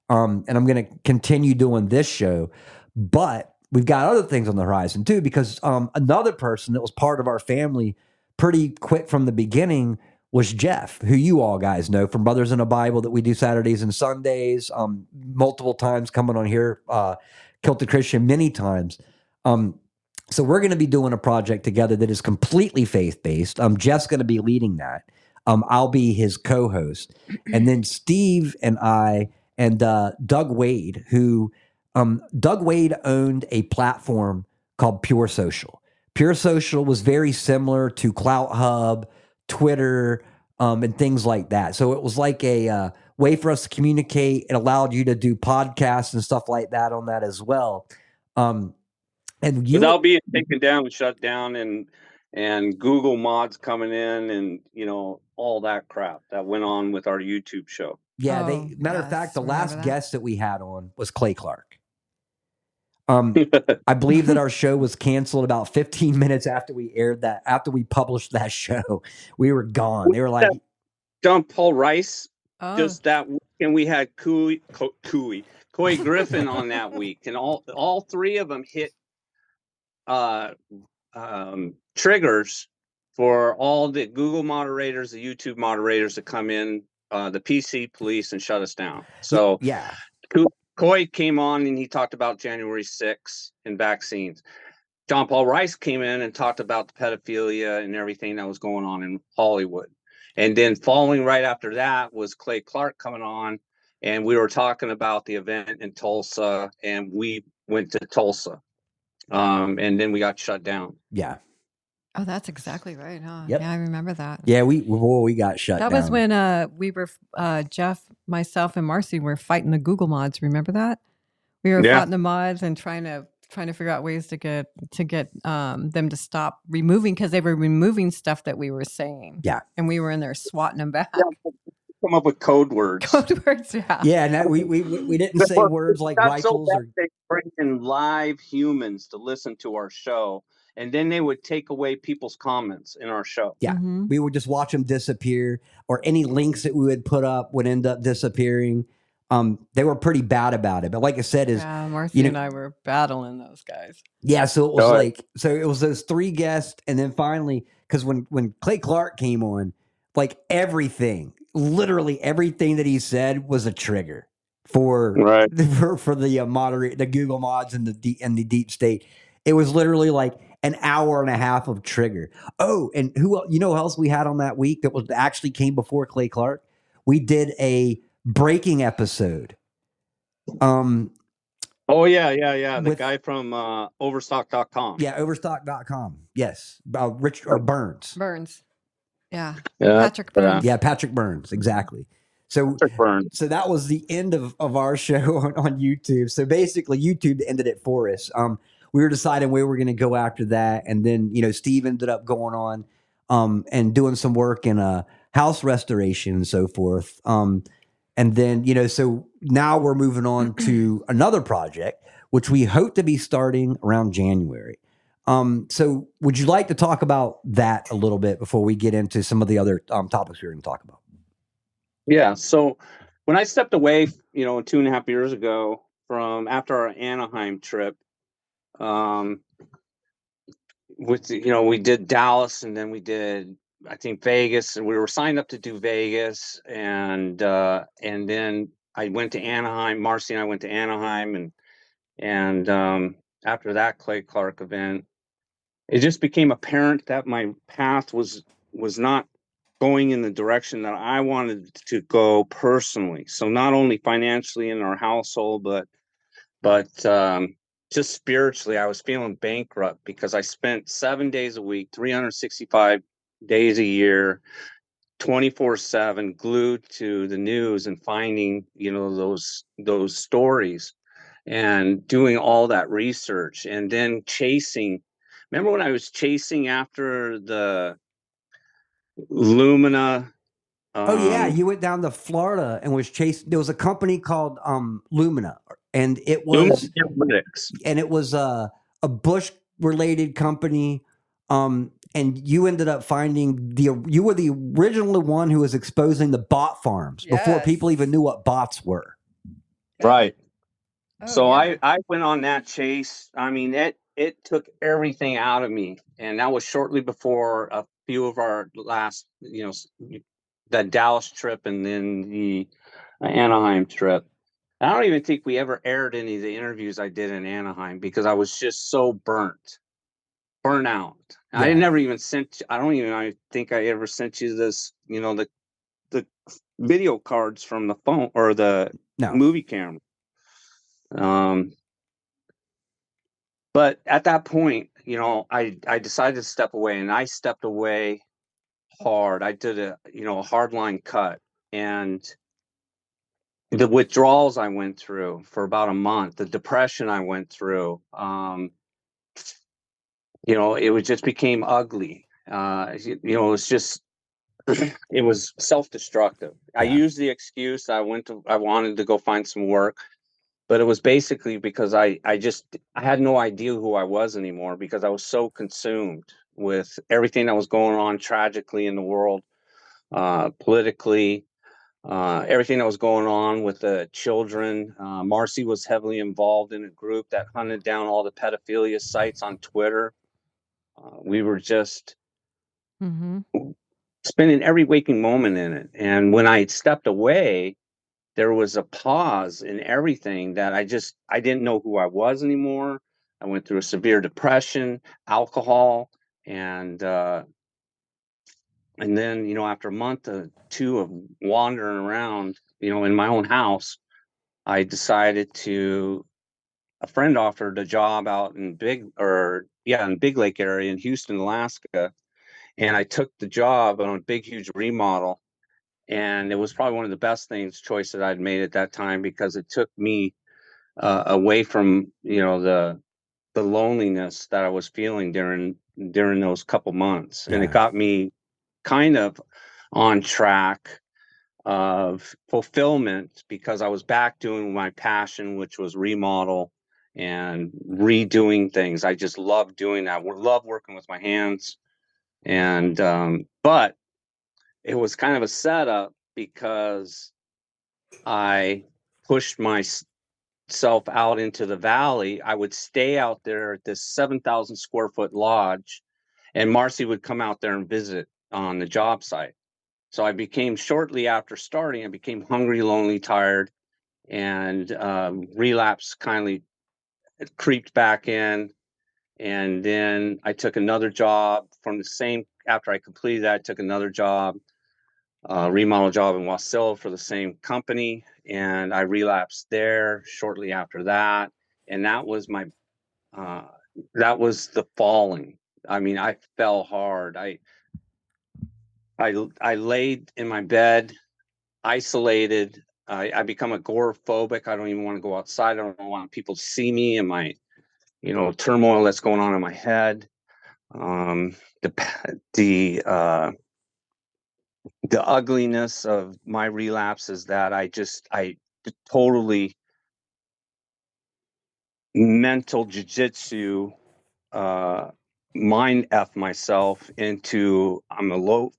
Um, and I'm going to continue doing this show, but we've got other things on the horizon too. Because um, another person that was part of our family pretty quick from the beginning was Jeff, who you all guys know from Brothers in a Bible that we do Saturdays and Sundays, um, multiple times coming on here, uh, Kilted Christian many times. Um, so we're going to be doing a project together that is completely faith based. Um, Jeff's going to be leading that. Um, I'll be his co-host, and then Steve and I and uh, Doug Wade, who um, Doug Wade owned a platform called Pure Social. Pure Social was very similar to Clout Hub, Twitter, um, and things like that. So it was like a uh, way for us to communicate. It allowed you to do podcasts and stuff like that on that as well. Um, and you, Without being taken down and shut down and and Google mods coming in and you know all that crap that went on with our YouTube show. Yeah, Oh, they matter of fact, the last that. guest that we had on was Clay Clark. Um, I believe that our show was canceled about 15 minutes after we aired that, after we published that show. We were gone. They were like, John Paul Rice Oh, just that and we had Cooey, Co- Cooey, Couy Griffin on that week, and all all three of them hit uh, um, triggers for all the Google moderators, the YouTube moderators to come in, uh, the PC police, and shut us down. So yeah, Couy came on and he talked about January 6th and vaccines. John Paul Rice came in and talked about the pedophilia and everything that was going on in Hollywood. And then following right after that was Clay Clark coming on, and we were talking about the event in Tulsa, and we went to Tulsa. Um, and then we got shut down. yeah. Oh, that's exactly right. Huh? Yep. Yeah, I remember that. Yeah, we well, we got shut down. That down. was when uh, we were uh, Jeff, myself, and Marcy were fighting the Google mods. Remember that? We were Yeah. fighting the mods and trying to trying to figure out ways to get to get um, them to stop removing because they were removing stuff that we were saying. Yeah. and we were in there swatting them back. Come up with code words. Code words. Yeah. yeah, no, we, we we we didn't say words like Got so rifles or bad they bring in live humans to listen to our show, and then they would take away people's comments in our show. Yeah. Mhm. we would just watch them disappear or any links that we would put up would end up disappearing um they were pretty bad about it but like i said is Yeah, Marcy you know- and I were battling those guys. yeah so it was Go ahead. like so it was those three guests and then finally because when when clay clark came on like everything literally everything that he said was a trigger for Right. for, for the uh, moderate the google mods and the deep and the deep state it was literally like an hour and a half of trigger oh and who el- you know who else we had on that week that was actually came before clay clark we did a breaking episode um Oh yeah, yeah, yeah. The With- guy from uh, Overstock.com. yeah overstock.com yes uh, rich or burns Burns. Yeah, yeah. Patrick. Burns. yeah patrick burns exactly so Patrick Burns. so that was the end of, of our show on, on YouTube. So basically, YouTube ended it for us. Um, we were deciding where we were going to go after that, and then you know Steve ended up going on um, and doing some work in a house restoration and so forth. Um, and then you know, so now we're moving on to another project, which we hope to be starting around January. Um, so would you like to talk about that a little bit before we get into some of the other um, topics we we're going to talk about? Yeah. So when I stepped away, you know, two and a half years ago from after our Anaheim trip, um, with you know, we did Dallas and then we did I think Vegas, and we were signed up to do Vegas, and uh, and then I went to Anaheim. Marcy and I went to Anaheim, and and um, after that Clay Clark event, it just became apparent that my path was was not going in the direction that I wanted to go personally. So not only financially in our household, but but um, just spiritually, I was feeling bankrupt because I spent seven days a week, 365 days a year, 24 7 glued to the news and finding, you know, those those stories and doing all that research and then chasing. Remember when I was chasing after the Lumina. Oh yeah, um, you went down to Florida and was chasing. There was a company called um, Lumina, and it was Analytics. and it was a a Bush related company. Um, and you ended up finding the you were the original one who was exposing the bot farms before people even knew what bots were. Right. Oh, so yeah. I I went on that chase. I mean, it it took everything out of me, and that was shortly before a few of our last, you know, the Dallas trip and then the Anaheim trip. I don't even think we ever aired any of the interviews I did in Anaheim because I was just so burnt, burnt out. I never even sent. I don't even. I think I ever sent you this. You know the the video cards from the phone or the No. movie camera. Um, but at that point, you know, I I decided to step away, and I stepped away hard. I did a you know a hard line cut, and the withdrawals I went through for about a month, the depression I went through, um, you know, it was just became ugly. Uh, you, you know, it was just it was self-destructive. I used the excuse I went to I wanted to go find some work, but it was basically because I I just I had no idea who I was anymore because I was so consumed with everything that was going on tragically in the world, uh, politically, uh, everything that was going on with the children. Uh, Marcy was heavily involved in a group that hunted down all the pedophilia sites on Twitter. Uh, we were just Mhm. spending every waking moment in it. And when I stepped away, there was a pause in everything that I just I didn't know who I was anymore. I went through a severe depression, alcohol, and uh, and then you know after a month or two of wandering around, you know, in my own house, I decided to a friend offered a job out in Big or yeah, in Big Lake area in Houston, Alaska. And I took the job on a big, huge remodel. And it was probably one of the best things choice that I'd made at that time because it took me uh, away from, you know, the the loneliness that I was feeling during during those couple months. And it got me kind of on track of fulfillment because I was back doing my passion, which was remodel and redoing things. I just love doing that. We love working with my hands. And um, but it was kind of a setup because I pushed myself out into the valley. I would stay out there at this 7,000 square foot lodge, and Marcy would come out there and visit on the job site. So I became shortly after starting, I became hungry, lonely, tired, and um, relapse kindly creeped back in. And then I took another job from the same, after I completed that, I took another job, uh, remodel job in Wasilla for the same company. And I relapsed there shortly after that. And that was my, uh, that was the falling. I mean, I fell hard. I, I, I laid in my bed, isolated. I, I become agoraphobic. I don't even want to go outside. I don't want people to see me and my, you know, turmoil that's going on in my head. Um, the the uh, the ugliness of my relapse is that I just I totally mental jujitsu uh mind f myself into I'm a low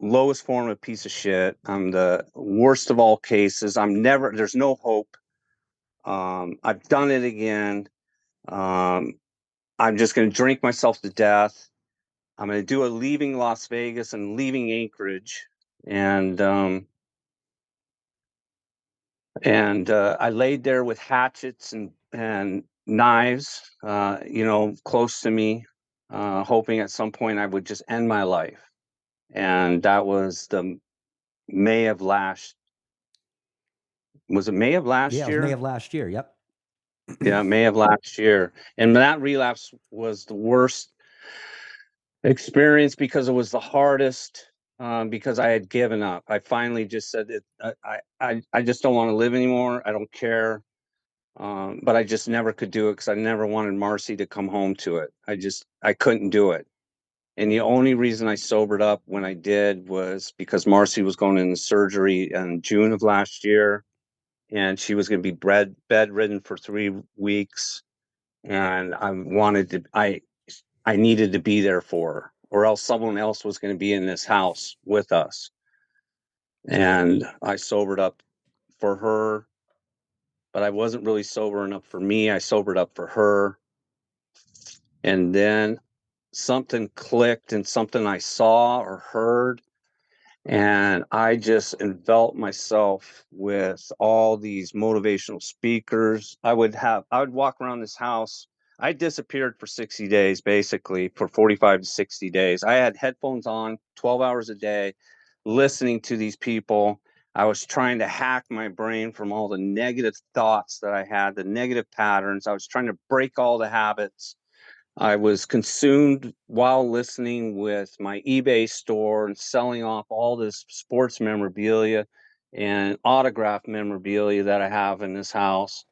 lowest form of piece of shit. I'm the worst of all cases. I'm never there's no hope. Um I've done it again. Um I'm just going to drink myself to death. I'm going to do a leaving Las Vegas and leaving Anchorage and um and uh, I laid there with hatchets and and knives, uh, you know, close to me, uh, hoping at some point I would just end my life. And that was the May of last. Was it May of last yeah, year? May of last year. Yep. yeah, May of last year. And that relapse was the worst experience because it was the hardest. Um, because I had given up. I finally just said it. I I I I just don't want to live anymore. I don't care. Um, but I just never could do it because I never wanted Marcy to come home to it. I just I couldn't do it. And the only reason I sobered up when I did was because Marcy was going into surgery in June of last year, and she was going to be bed bedridden for three weeks, and I wanted to I I needed to be there for her, or else someone else was going to be in this house with us. And I sobered up for her, but I wasn't really sober enough for me. I sobered up for her. And then something clicked and something I saw or heard. And I just enveloped myself with all these motivational speakers. I would have, I would walk around this house. I disappeared for 60 days, basically, for 45 to 60 days. I had headphones on 12 hours a day, listening to these people. I was trying to hack my brain from all the negative thoughts that I had, the negative patterns. I was trying to break all the habits. I was consumed while listening with my eBay store and selling off all this sports memorabilia and autograph memorabilia that I have in this house,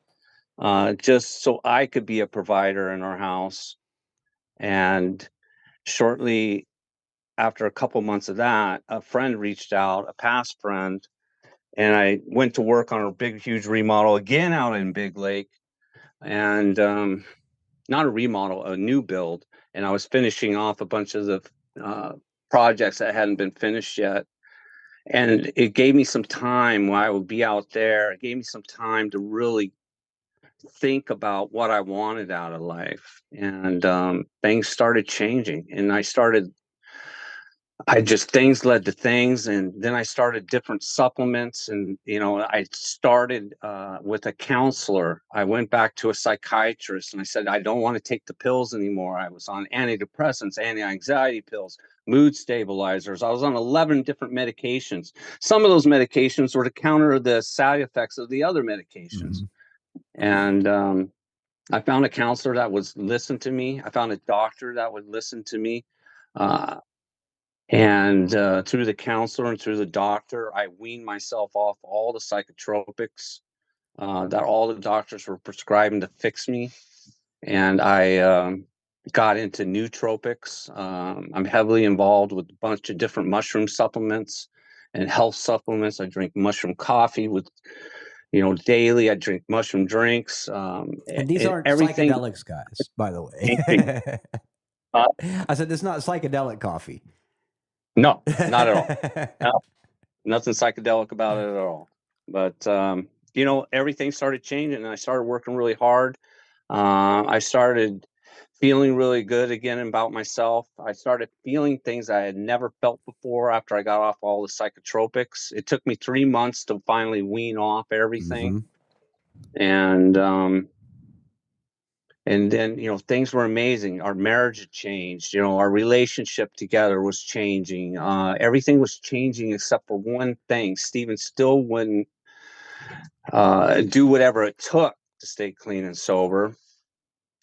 uh, just so I could be a provider in our house. And shortly after a couple months of that, a friend reached out, a past friend, and I went to work on a big, huge remodel again out in Big Lake. And um, not a remodel, a new build, and I was finishing off a bunch of the uh, projects that hadn't been finished yet. And it gave me some time while I would be out there. It gave me some time to really think about what I wanted out of life. And um, things started changing, and I started. I just things led to things, and then I started different supplements, and you know, I started uh, with a counselor. I went back to a psychiatrist, and I said I don't want to take the pills anymore. I was on antidepressants, anti-anxiety pills, mood stabilizers. I was on eleven different medications. Some of those medications were to counter the side effects of the other medications, Mhm. And um, I found a counselor that would listen to me. I found a doctor that would listen to me. Uh, and uh, through the counselor and through the doctor, I weaned myself off all the psychotropics uh, that all the doctors were prescribing to fix me. And I um, got into nootropics. Um, I'm heavily involved with a bunch of different mushroom supplements and health supplements. I drink mushroom coffee with, you know, daily. I drink mushroom drinks. Um, And these and aren't everything. psychedelics, guys, by the way. Huh? I said it's not psychedelic coffee. No, not at all. No. nothing psychedelic about it at all. But um, you know, everything started changing, and I started working really hard. Uh, I started feeling really good again about myself. I started feeling things I had never felt before after I got off all the psychotropics. It took me three months to finally wean off everything, Mhm. and um, and then you know things were amazing our marriage had changed you know our relationship together was changing uh everything was changing except for one thing steven still wouldn't uh do whatever it took to stay clean and sober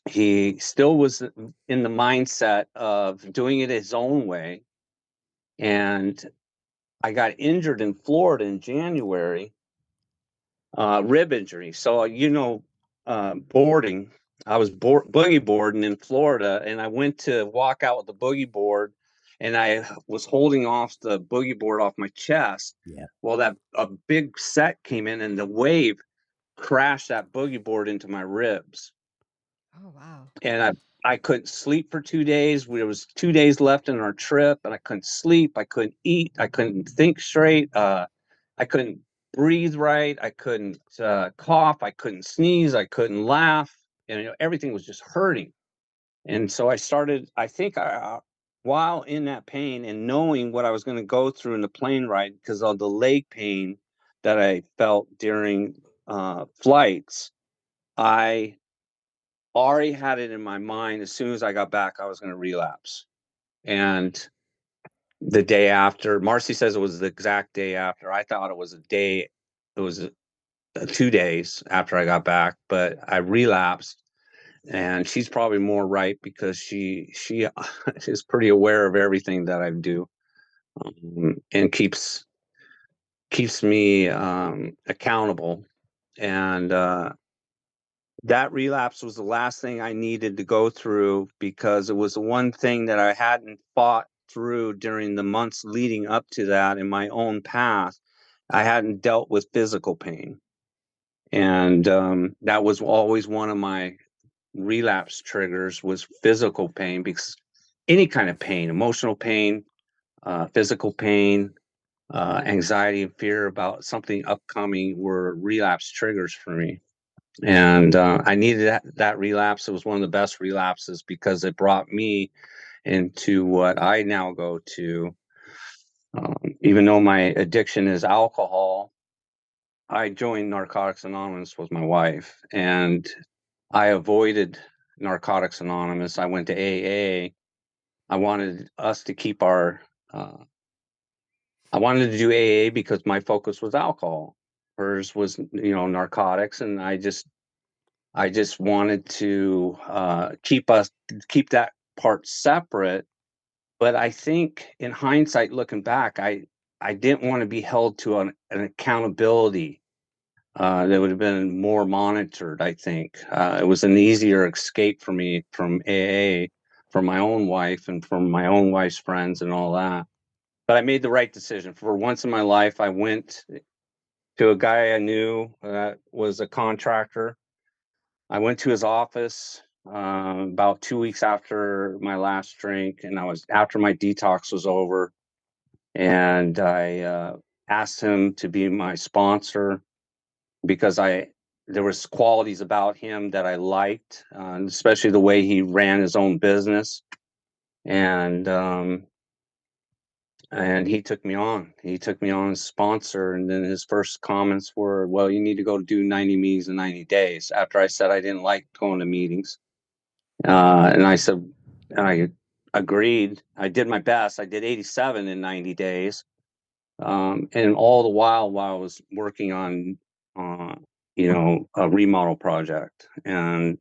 he still was in the mindset of doing it his own way and i got injured in florida in january uh rib injury so you know uh boarding I was board, boogie boarding in Florida, and I went to walk out with the boogie board, and I was holding off the boogie board off my chest. Yeah. Well, that a big set came in, and the wave crashed that boogie board into my ribs, Oh wow. and I I couldn't sleep for two days. There was two days left in our trip, and I couldn't sleep. I couldn't eat. I couldn't think straight. Uh, I couldn't breathe right. I couldn't uh, cough. I couldn't sneeze. I couldn't laugh and you know, everything was just hurting. And so I started, I think, I, while in that pain and knowing what I was going to go through in the plane ride because of the leg pain that I felt during uh, flights, I already had it in my mind as soon as I got back, I was going to relapse. And the day after, Marcy says it was the exact day after. I thought it was a day, it was uh, two days after I got back, but I relapsed. And she's probably more right because she she is pretty aware of everything that I do, um, and keeps keeps me um, accountable. And uh, that relapse was the last thing I needed to go through because it was the one thing that I hadn't fought through during the months leading up to that in my own path. I hadn't dealt with physical pain and um, that was always one of my relapse triggers was physical pain because any kind of pain emotional pain uh, physical pain uh, anxiety and fear about something upcoming were relapse triggers for me and uh, i needed that, that relapse it was one of the best relapses because it brought me into what i now go to um, even though my addiction is alcohol I joined Narcotics Anonymous with my wife, and I avoided Narcotics Anonymous. I went to AA. I wanted us to keep our. Uh, I wanted to do AA because my focus was alcohol. Hers was, you know, narcotics, and I just, I just wanted to uh, keep us keep that part separate. But I think, in hindsight, looking back, I I didn't want to be held to an, an accountability uh, that would have been more monitored. I think uh, it was an easier escape for me from AA, from my own wife, and from my own wife's friends and all that. But I made the right decision. For once in my life, I went to a guy I knew that was a contractor. I went to his office uh, about two weeks after my last drink, and I was after my detox was over, and I uh, asked him to be my sponsor because I there was qualities about him that I liked, uh, especially the way he ran his own business, and um, and he took me on. He took me on as sponsor, and then his first comments were, "Well, you need to go do ninety meetings in ninety days." After I said I didn't like going to meetings, uh, and I said I agreed. I did my best. I did eighty-seven in ninety days, um, and all the while while I was working on uh, you know, a remodel project. And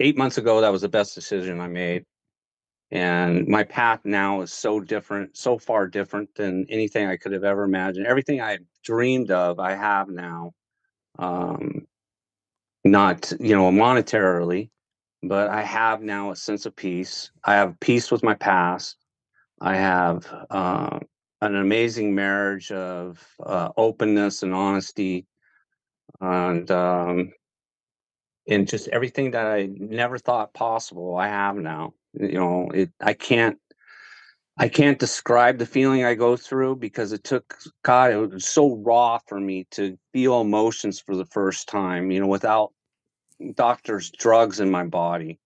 eight months ago, that was the best decision I made. And my path now is so different, so far different than anything I could have ever imagined. Everything I dreamed of, I have now. Um, not, you know, monetarily, but I have now a sense of peace. I have peace with my past. I have uh, an amazing marriage of uh, openness and honesty, and um, and just everything that I never thought possible. I have now. You know, it. I can't. I can't describe the feeling I go through because it took God. It was so raw for me to feel emotions for the first time. You know, without doctors' drugs in my body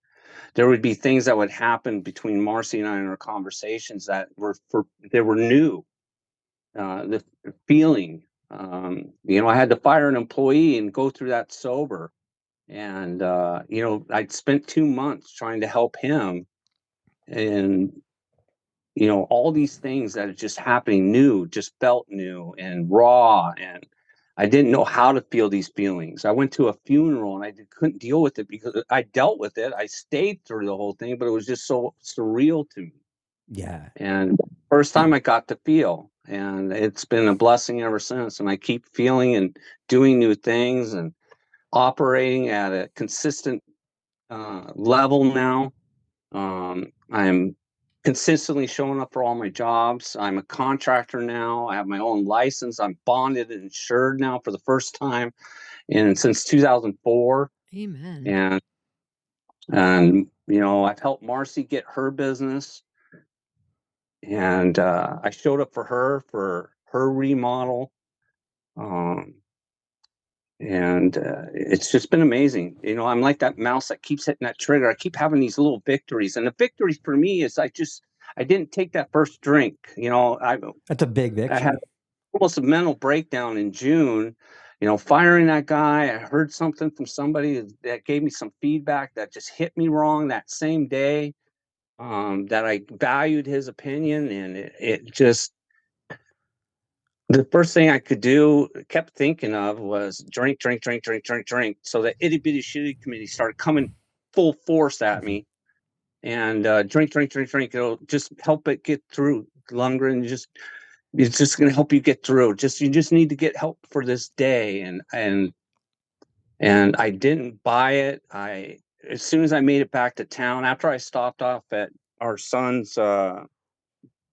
there would be things that would happen between Marcy and I in our conversations that were for they were new. Uh, the feeling, um, you know, I had to fire an employee and go through that sober, and uh, you know, I'd spent two months trying to help him, and you know, all these things that are just happening new, just felt new and raw and I didn't know how to feel these feelings. I went to a funeral and I couldn't deal with it because I dealt with it. I stayed through the whole thing, but it was just so surreal to me. Yeah. And first time I got to feel, and it's been a blessing ever since. And I keep feeling and doing new things and operating at a consistent uh, level now. Um, I'm consistently showing up for all my jobs. I'm a contractor now. I have my own license. I'm bonded and insured now for the first time and since 2004. Amen. And and you know, I've helped Marcy get her business. And uh, I showed up for her for her remodel. Um, and uh, it's just been amazing. You know, I'm like that mouse that keeps hitting that trigger. I keep having these little victories, and the victory for me is I just I didn't take that first drink. You know, I That's a big victory. I had almost a mental breakdown in June. You know, firing that guy. I heard something from somebody that gave me some feedback that just hit me wrong that same day. Um, that I valued his opinion, and it, it just the first thing I could do, kept thinking of was drink, drink, drink, drink, drink, drink. So the itty bitty shitty committee started coming full force at me, and uh, drink, drink, drink, drink. It'll just help it get through. longer, and just it's just going to help you get through. Just you just need to get help for this day, and and and I didn't buy it. I as soon as I made it back to town after I stopped off at our son's uh,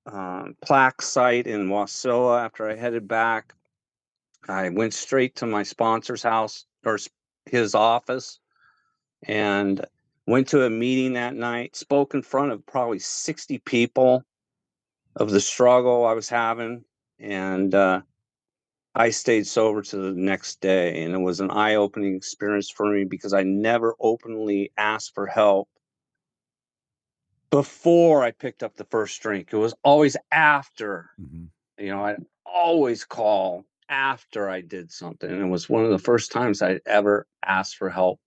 uh, plaque site in Wasilla after I headed back. I went straight to my sponsor's house or his office and went to a meeting that night, spoke in front of probably 60 people of the struggle I was having. And uh, I stayed sober to the next day. And it was an eye opening experience for me because I never openly asked for help before I picked up the first drink. It was always after. Mm-hmm. You know, I'd always call after I did something. And it was one of the first times I'd ever asked for help.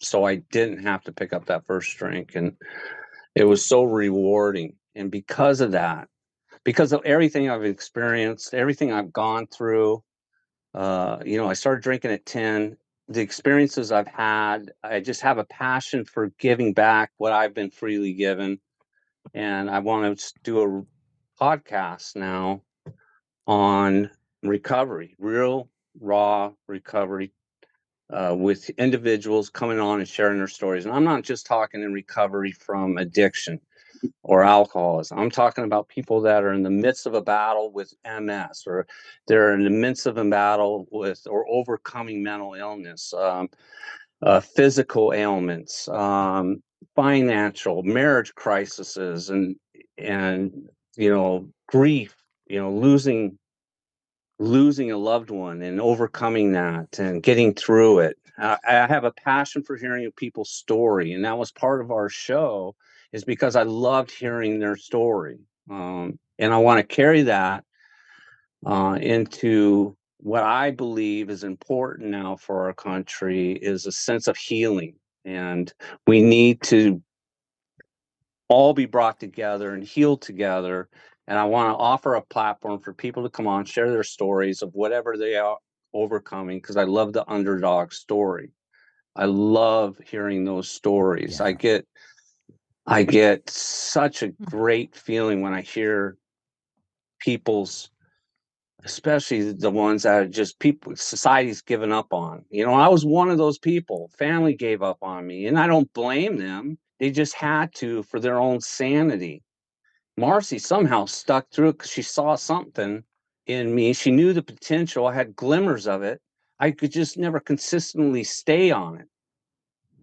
So I didn't have to pick up that first drink. And it was so rewarding. And because of that, because of everything I've experienced, everything I've gone through, uh, you know, I started drinking at 10 the experiences I've had, I just have a passion for giving back what I've been freely given. And I want to do a podcast now on recovery, real, raw recovery uh, with individuals coming on and sharing their stories. And I'm not just talking in recovery from addiction or alcoholism. I'm talking about people that are in the midst of a battle with MS or they're in the midst of a battle with or overcoming mental illness, um, uh, physical ailments, um, financial, marriage crises, and and you know grief, you know losing losing a loved one and overcoming that and getting through it. I have a passion for hearing people's story, and that was part of our show is because I loved hearing their story. Um, and I want to carry that uh, into what I believe is important now for our country is a sense of healing. And we need to all be brought together and healed together. And I want to offer a platform for people to come on, share their stories of whatever they are overcoming, because I love the underdog story. I love hearing those stories. I get I get such a mm-hmm. great feeling when I hear people's especially the ones that are just people society's given up on. You know, I was one of those people. Family gave up on me, and I don't blame them. They just had to for their own sanity. Marcy somehow stuck through it because she saw something in me. She knew the potential. I had glimmers of it. I could just never consistently stay on it.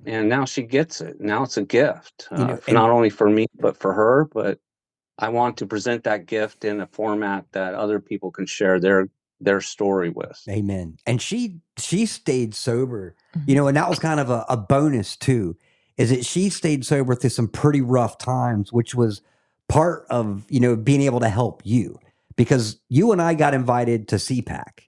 And now she gets it. Now it's a gift, You know, uh, not only for me, but for her. But I want to present that gift in a format that other people can share their their story with. Amen. And she she stayed sober, Mm-hmm. you know, and that was kind of a, a bonus too, is that she stayed sober through some pretty rough times, which was part of, you know, being able to help you. Because you and I got invited to CPAC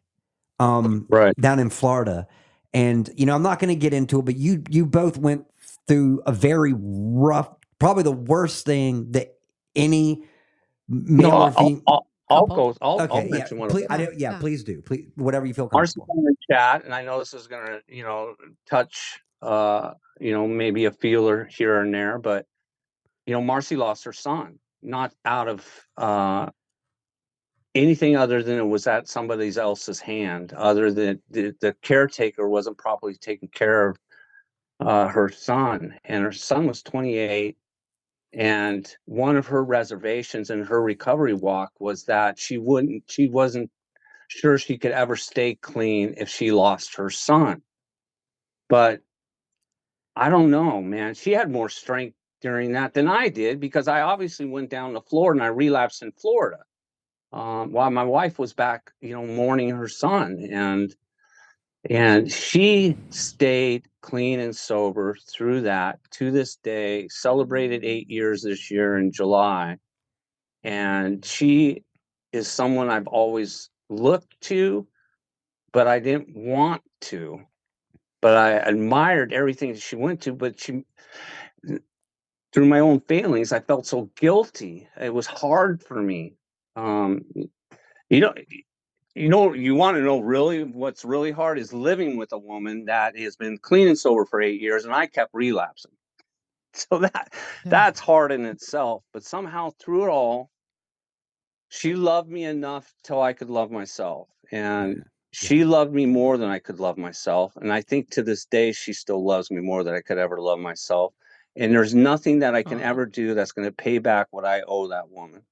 um Right. down in Florida. And, you know, I'm not gonna get into it, but you you both went through a very rough, probably the worst thing that any male No, or I'll, I'll, I'll go. I'll, I'll Okay, yeah, one please, of I don't, yeah, Yeah. please do. Please, whatever you feel Marcy comfortable. in the chat, and I know this is gonna, you know, touch, uh, you know, maybe a feeler here and there, but you know, Marcy lost her son, not out of uh, anything other than it was at somebody else's hand, other than the, the caretaker wasn't properly taking care of uh, her son, and her son was 28. And one of her reservations in her recovery walk was that she wouldn't, she wasn't sure she could ever stay clean if she lost her son. But I don't know, man. She had more strength during that than I did because I obviously went down to Florida and I relapsed in Florida um, while my wife was back, you know, mourning her son, and and she stayed clean and sober through that to this day. Celebrated eight years this year in July, and she is someone I've always looked to, but I didn't want to. But I admired everything she went to, but she through my own failings, I felt so guilty. It was hard for me. Um, you know, you know, you want to know really what's really hard is living with a woman that has been clean and sober for eight years, and I kept relapsing. So that Yeah. that's hard in itself. But somehow through it all, she loved me enough till I could love myself, and she loved me more than I could love myself. And I think to this day, she still loves me more than I could ever love myself. And there's nothing that I can ever do that's going to pay back what I owe that woman.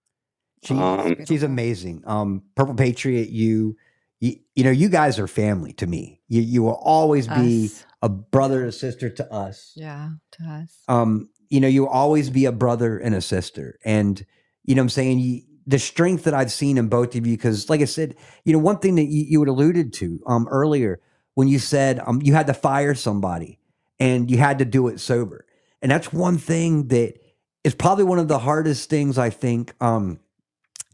She, Um, she's amazing. Um, Purple Patriot, you, you, you know, you guys are family to me. You, you will always be Us. a brother and a sister to us. Yeah, to us. Um, you know, you will always be a brother and a sister. And, you know what I'm saying? You, the strength that I've seen in both of you, because like I said, you know, one thing that you, you had alluded to um, earlier when you said um, you had to fire somebody and you had to do it sober. And that's one thing that is probably one of the hardest things I think um,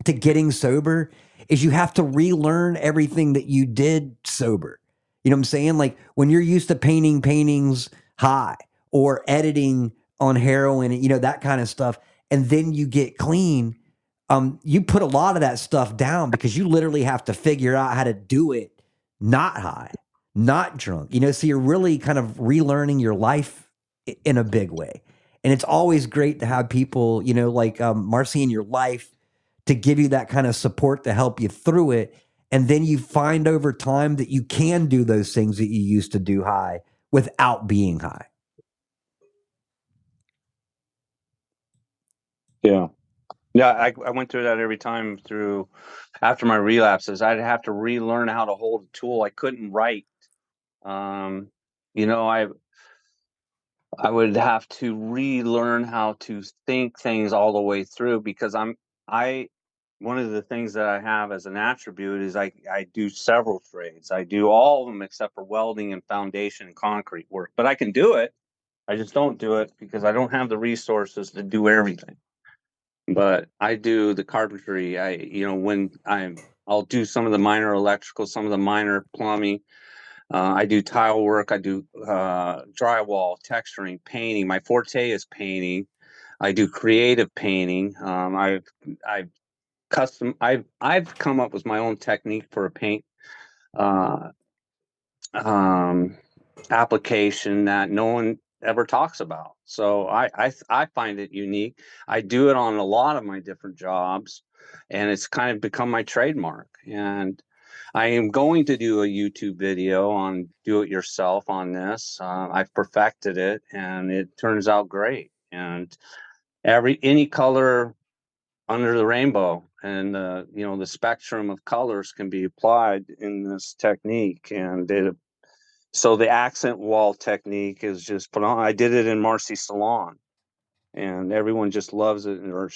to getting sober is you have to relearn everything that you did sober. You know what I'm saying? Like when you're used to painting paintings high or editing on heroin, you know, that kind of stuff, and then you get clean, um, you put a lot of that stuff down because you literally have to figure out how to do it not high, not drunk. You know, so you're really kind of relearning your life in a big way. And it's always great to have people, you know, like um, Marcy in your life to give you that kind of support to help you through it. And then you find over time that you can do those things that you used to do high without being high. Yeah. Yeah, I, I went through that every time through after my relapses. I'd have to relearn how to hold a tool. I couldn't write. Um, you know, I I would have to relearn how to think things all the way through because I'm I one of the things that I have as an attribute is I I do several trades. I do all of them except for welding and foundation and concrete work. But I can do it. I just don't do it because I don't have the resources to do everything but I do the carpentry. I, you know, when I'm, I'll do some of the minor electrical, some of the minor plumbing. Uh, I do tile work. I do uh, drywall, texturing, painting. My forte is painting. I do creative painting. Um, I've, I've custom. I've, I've come up with my own technique for a paint. Uh, um, application that no one ever talks about. So I, I I find it unique. I do it on a lot of my different jobs, and it's kind of become my trademark. And I am going to do a YouTube video on do it yourself on this. Uh, I've perfected it, and it turns out great. And every any color under the rainbow and uh, you know the spectrum of colors can be applied in this technique and it so the accent wall technique is just phenomenal. I did it in Marcy Salon, and everyone just loves it and are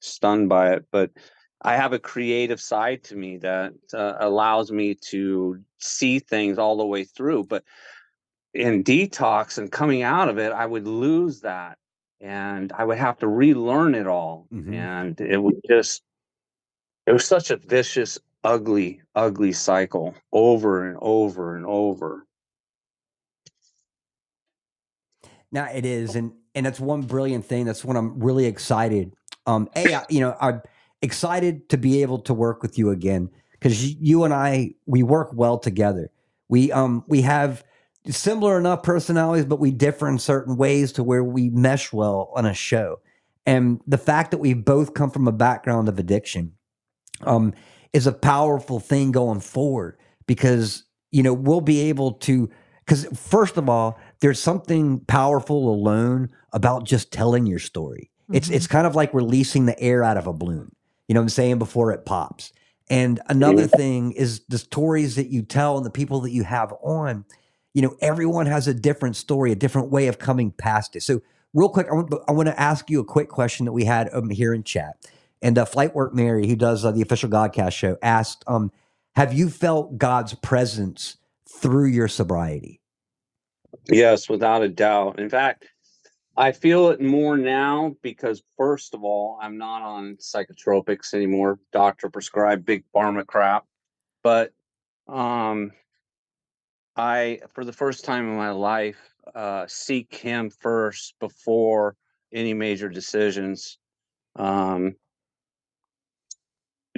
stunned by it. But I have a creative side to me that uh, allows me to see things all the way through. But in detox and coming out of it, I would lose that, and I would have to relearn it all, Mhm. and it would just it was such a vicious, ugly, ugly cycle over and over and over. Now it is, and and that's one brilliant thing. That's when I'm really excited. Um, I, you know, I'm excited to be able to work with you again because you and I we work well together. We um we have similar enough personalities, but we differ in certain ways to where we mesh well on a show. And the fact that we both come from a background of addiction um, is a powerful thing going forward because you know we'll be able to because first of all there's something powerful alone about just telling your story. It's Mhm. it's kind of like releasing the air out of a balloon. You know what i'm saying? Before it pops. And another thing is the stories that you tell and the people that you have on you know everyone has a different story a different way of coming past it. So real quick i want, I want to ask you a quick question that we had um, here in chat and uh, Flight Work Mary, who does uh, the official Godcast show, asked, um, "Have you felt God's presence through your sobriety?" Yes, without a doubt. In fact, I feel it more now because, first of all, I'm not on psychotropics anymore, doctor prescribed big pharma crap. But um, I, for the first time in my life, uh, seek Him first before any major decisions. Um,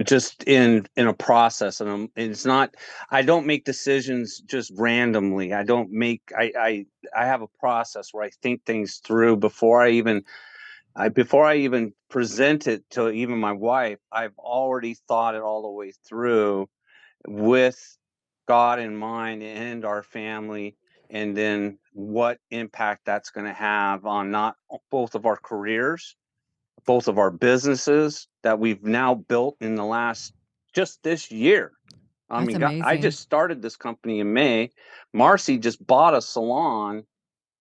just in in a process and, and it's not i don't make decisions just randomly. I don't make I, I i have a process where i think things through before i even i before i even present it to even my wife i've already thought it all the way through with god in mind and our family and then what impact that's going to have on not both of our careers both of our businesses that we've now built in the last just this year. I That's mean, I just started this company in May. Marcy just bought a salon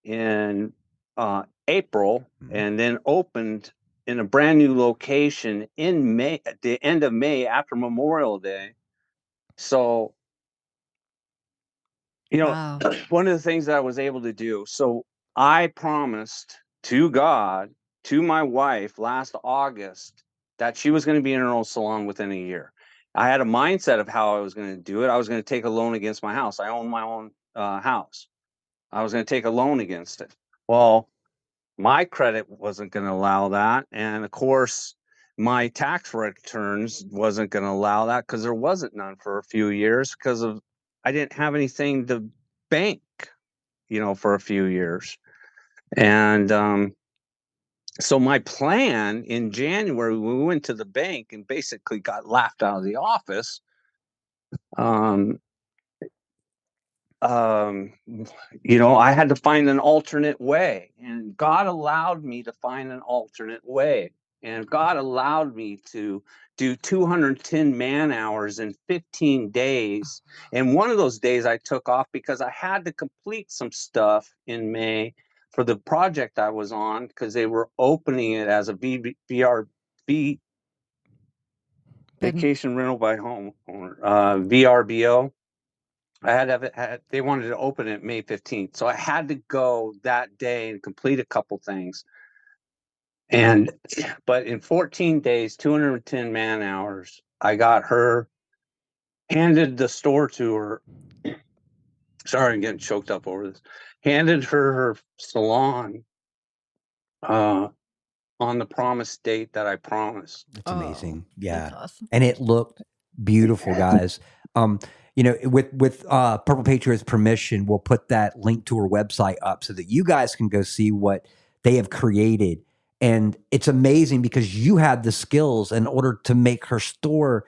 in uh, April Mhm. and then opened in a brand new location in May, at the end of May after Memorial Day. So, you know, Wow. one of the things that I was able to do. So I promised to God, to my wife last August, that she was going to be in her own salon within a year. I had a mindset of how I was going to do it. I was going to take a loan against my house. I own my own uh, house. I was going to take a loan against it. Well, my credit wasn't going to allow that, and of course, my tax returns wasn't going to allow that because there wasn't none for a few years because of I didn't have anything to bank, you know, for a few years. And um, so my plan in January, we went to the bank and basically got laughed out of the office. Um, um, you know, I had to find an alternate way, and God allowed me to find an alternate way. And God allowed me to do 210 man hours in 15 days. And one of those days I took off because I had to complete some stuff in May for the project I was on because they were opening it as a VB, VR, V, Bed- vacation rental by home uh, VRBO. I had to have it, had, they wanted to open it May 15th. So I had to go that day and complete a couple things. And, but in 14 days, 210 man hours, I got her, handed the store to her. Sorry, I'm getting choked up over this. Handed her her salon uh, on the promised date that I promised. It's Oh, amazing. Yeah. That's awesome. and it looked beautiful, guys. Um, you know, with with uh, Purple Patriots' permission, we'll put that link to her website up so that you guys can go see what they have created. And it's amazing because you had the skills in order to make her store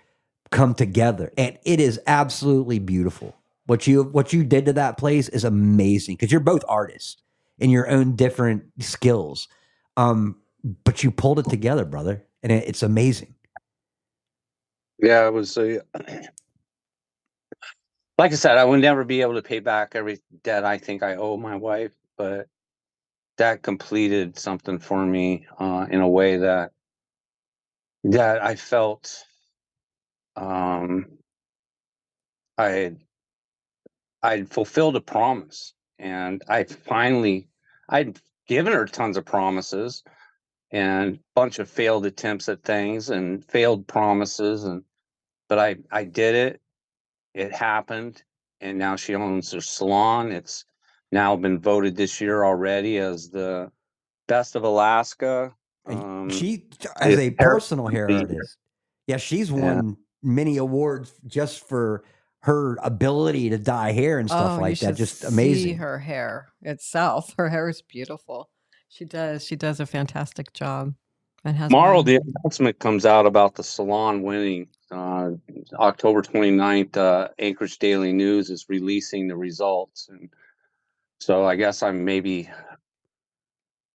come together, and it is absolutely beautiful. What you what you did to that place is amazing because you're both artists in your own different skills, um, but you pulled it together, brother, and it, it's amazing. Yeah, it was a. Like I said, I would never be able to pay back every debt I think I owe my wife, but that completed something for me uh, in a way that that I felt um, I I'd fulfilled a promise, and I finally I'd given her tons of promises and a bunch of failed attempts at things and failed promises and but I I did it. It happened, and now she owns her salon. It's now been voted this year already as the best of Alaska. And Um, she, as a personal hair artist, yeah, she's Yeah. won many awards just for her ability to dye hair and stuff oh, you like that. should Just see amazing. her hair itself. Her hair is beautiful. She does. She does a fantastic job. And has Tomorrow, been. the announcement comes out about the salon winning. Uh, October 29th, uh, Anchorage Daily News is releasing the results. And so I guess I'm maybe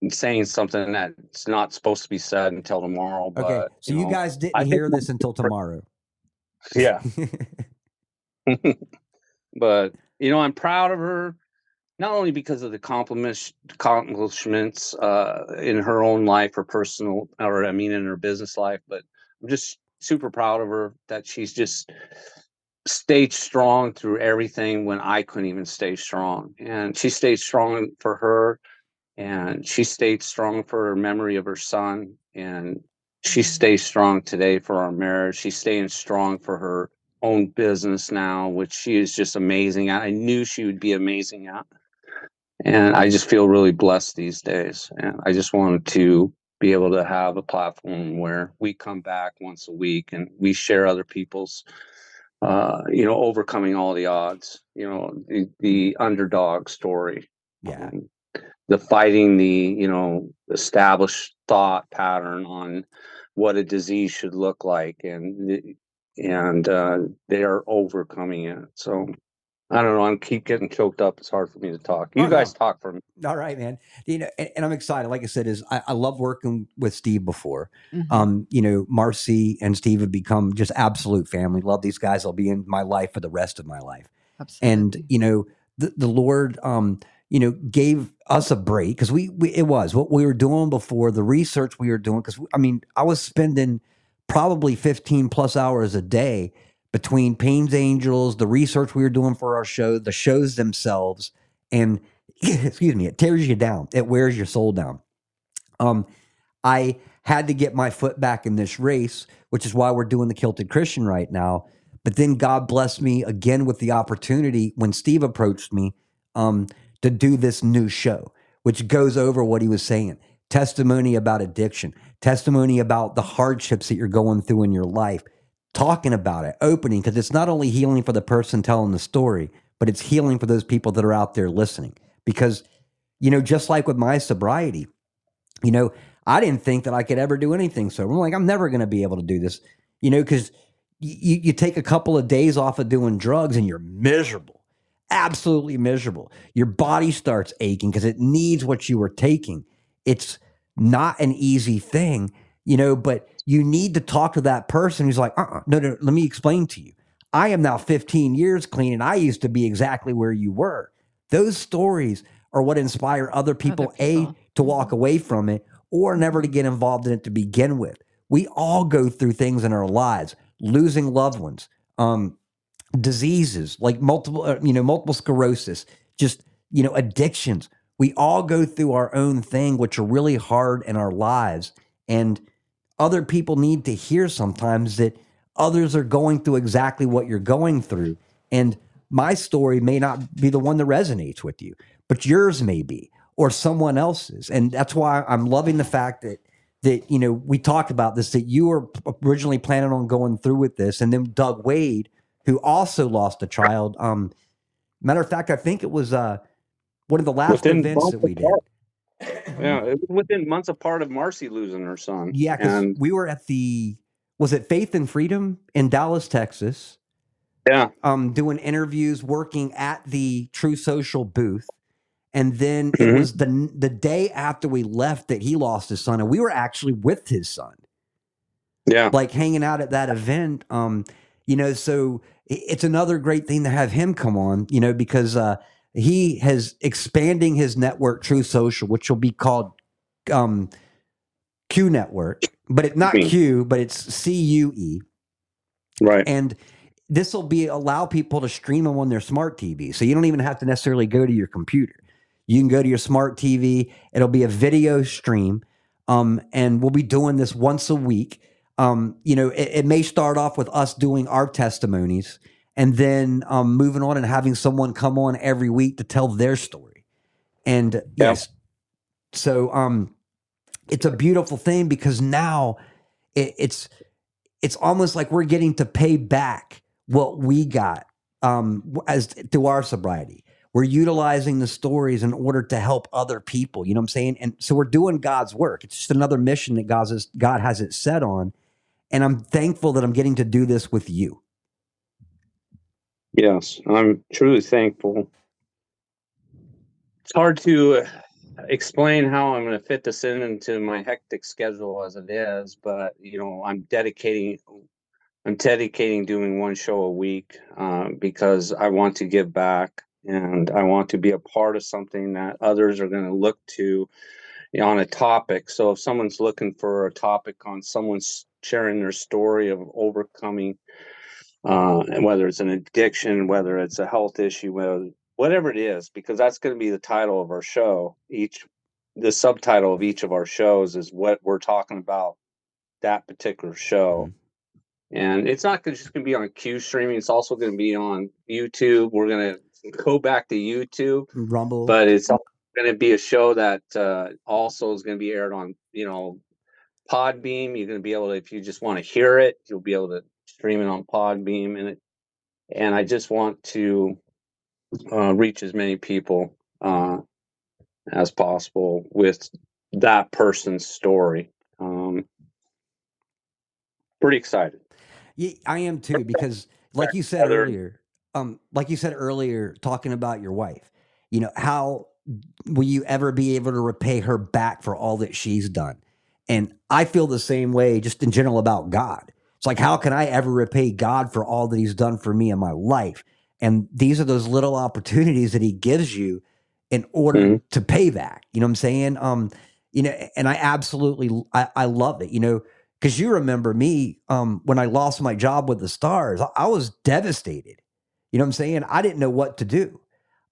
saying something that's not supposed to be said until tomorrow. But, Okay, so you know, guys didn't think hear this until tomorrow. Yeah. but you know i'm proud of her not only because of the compliments accomplishments uh, in her own life or personal or i mean in her business life but i'm just super proud of her that she's just stayed strong through everything when i couldn't even stay strong and she stayed strong for her and she stayed strong for her memory of her son and she Mhm. stays strong today for our marriage she's staying strong for her own business now which she is just amazing at. I knew she would be amazing at. And i just feel really blessed these days. And i just wanted to be able to have a platform where we come back once a week and we share other people's uh, you know overcoming all the odds you know the, the underdog story yeah, um, the fighting the you know established thought pattern on what a disease should look like and and uh, they are overcoming it so i don't know i'm keep getting choked up it's hard for me to talk you Oh, guys no. talk for me all right, man. You know, and, and I'm excited. Like I said, is I, I love working with Steve before. Mhm. Um, you know, Marcy and Steve have become just absolute family. Love these guys. They'll be in my life for the rest of my life. Absolutely. and you know the, the lord um you know gave us a break because we, we it was what we were doing before the research we were doing because i mean i was spending probably 15 plus hours a day between Payne's Angels, the research we were doing for our show, the shows themselves, and excuse me, it tears you down. It wears your soul down. Um, I had to get my foot back in this race, which is why we're doing the Kilted Christian right now. But then God blessed me again with the opportunity when Steve approached me um, to do this new show, which goes over what he was saying testimony about addiction, testimony about the hardships that you're going through in your life, talking about it, opening, because it's not only healing for the person telling the story, but it's healing for those people that are out there listening. Because, you know, just like with my sobriety, you know, I didn't think that I could ever do anything sober. I'm like, I'm never going to be able to do this, you know, because you, you take a couple of days off of doing drugs and you're miserable, absolutely miserable. Your body starts aching because it needs what you were taking. It's not an easy thing, you know, but you need to talk to that person who's like, uh uh no, no, let me explain to you. I am now 15 years clean and I used to be exactly where you were. Those stories are what inspire other people, people. A, to walk away from it or never to get involved in it to begin with. We all go through things in our lives, losing loved ones, um, diseases like multiple, uh, you know, multiple sclerosis, just you know, addictions. We all go through our own thing, which are really hard in our lives, and other people need to hear sometimes that others are going through exactly what you're going through, and my story may not be the one that resonates with you, but yours may be, or someone else's, and that's why I'm loving the fact that that you know we talked about this that you were originally planning on going through with this and then doug wade who also lost a child. Um, matter of fact, I think it was uh, one of the last Within events that we did. Yeah, it was within months apart of Marcy losing her son. Yeah, because and we were at the was it Faith and Freedom in Dallas, Texas, yeah, um, doing interviews, working at the True Social booth, and then it Mhm. was the the day after we left that he lost his son, and we were actually with his son. yeah, like hanging out at that event. Um, you know, so it's another great thing to have him come on, you know, because uh, he has expanding his network, True Social, which will be called um, Q Network, but it's not Hmm. Q, but it's C U E, right. and this will be allow people to stream them on their smart TV, so you don't even have to necessarily go to your computer. You can go to your smart TV. It'll be a video stream, um, and we'll be doing this once a week. Um, you know, it, it may start off with us doing our testimonies, and then um, moving on and having someone come on every week to tell their story. And Yeah. yes, so um, it's a beautiful thing because now it, it's it's almost like we're getting to pay back what we got um, as through our sobriety. We're utilizing the stories in order to help other people. You know what I'm saying? And so we're doing God's work. It's just another mission that God has, God has it set on. And I'm thankful that I'm getting to do this with you. Yes, I'm truly thankful. It's hard to uh, explain how I'm going to fit this in into my hectic schedule as it is, but you know, I'm dedicating, I'm dedicating doing one show a week uh, because I want to give back and I want to be a part of something that others are going to look to on a topic. So if someone's looking for a topic on someone's sharing their story of overcoming uh, and whether it's an addiction, whether it's a health issue, whether, whatever it is, because that's going to be the title of our show. Each, the subtitle of each of our shows is what we're talking about that particular show. And it's not just going to be on Q streaming. It's also going to be on YouTube. We're going to go back to YouTube, Rumble. but it's going to be a show that uh, also is going to be aired on, you know, Podbean. You're going to be able to, if you just want to hear it, you'll be able to stream it on Podbean, and it. And I just want to uh, reach as many people uh, as possible with that person's story. Um, pretty excited. Yeah, I am too because, like you said earlier, um, like you said earlier, talking about your wife, you know, how will you ever be able to repay her back for all that she's done? And I feel the same way, just in general, about God. It's like, how can I ever repay God for all that He's done for me in my life? And these are those little opportunities that He gives you in order Mhm. to pay back. You know what I'm saying? Um, you know, and I absolutely, I, I love it. You know, because you remember me um, when I lost my job with the Stars, I, I was devastated. You know what I'm saying? I didn't know what to do.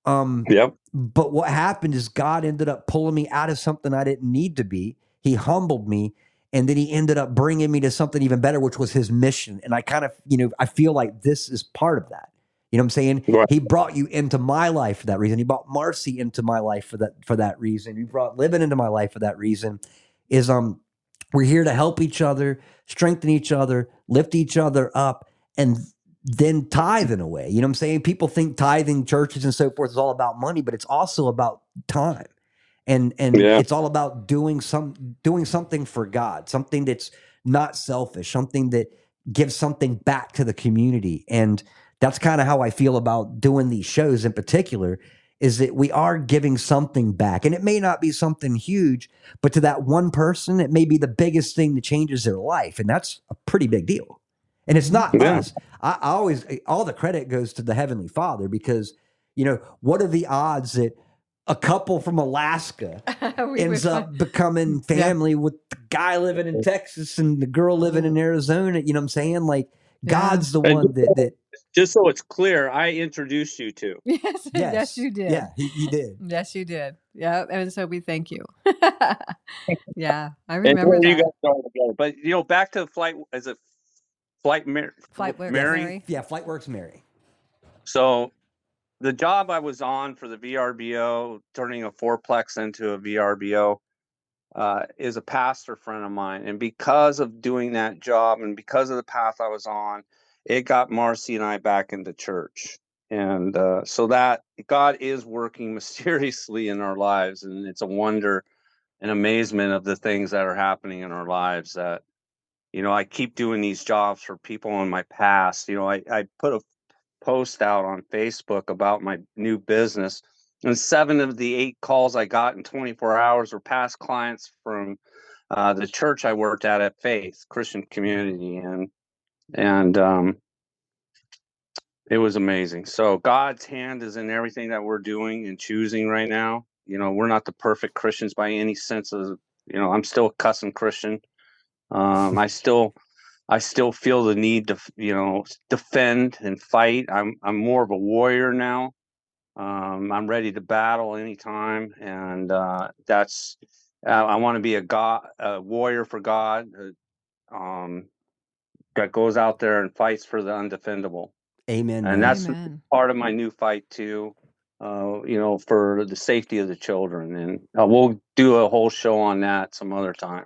Um, Yep. but what happened is God ended up pulling me out of something I didn't need to be. He humbled me, and then He ended up bringing me to something even better, which was His mission. And I kind of, you know, I feel like this is part of that. You know what I'm saying? Right. He brought you into my life for that reason. He brought Marcy into my life for that for that reason. He brought living into my life for that reason. Is um we're here to help each other, strengthen each other, lift each other up, and then tithe in a way. You know what I'm saying? People think tithing churches and so forth is all about money, but it's also about time. And and Yeah. it's all about doing some doing something for God, something that's not selfish, something that gives something back to the community. And that's kind of how I feel about doing these shows in particular is that we are giving something back. And it may not be something huge, but to that one person, it may be the biggest thing that changes their life. And that's a pretty big deal. And it's not Yeah. us. I, I always, all the credit goes to the Heavenly Father because, you know, what are the odds that a couple from Alaska We ends would up becoming Yeah. family with the guy living in Texas and the girl living in Arizona? You know what I'm saying? Like, Yeah. God's the And- one that, that Just so it's clear, I introduced you to. Yes, yes, yes, you did. Yeah, he, he did. Yes, you did. Yeah, and so we thank you. yeah, I And remember you that. guys started together. But you know, back to the flight as a flight Mar- Flight Work Mary. Mary. Yeah, FlightWorks Mary. So the job I was on for the VRBO, turning a fourplex into a VRBO, uh, is a pastor friend of mine. And because of doing that job and because of the path I was on, it got Marcy and I back into church. And uh, so that God is working mysteriously in our lives, and it's a wonder and amazement of the things that are happening in our lives that you know i keep doing these jobs for people in my past you know i, I put a post out on facebook about my new business and seven of the eight calls i got in 24 hours were past clients from uh, the church i worked at at faith christian community and and um, it was amazing. So god's hand is in everything that we're doing and choosing right now. You know we're not the perfect christians by any sense of you know i'm still a cussing christian. Um, I still, I still feel the need to, you know, defend and fight. I'm, I'm more of a warrior now. Um, I'm ready to battle anytime, and uh, that's. Uh, I want to be a God, a warrior for God, uh, um, that goes out there and fights for the undefendable. Amen. And that's Amen. part of my new fight too. Uh, you know, for the safety of the children, and uh, we'll do a whole show on that some other time.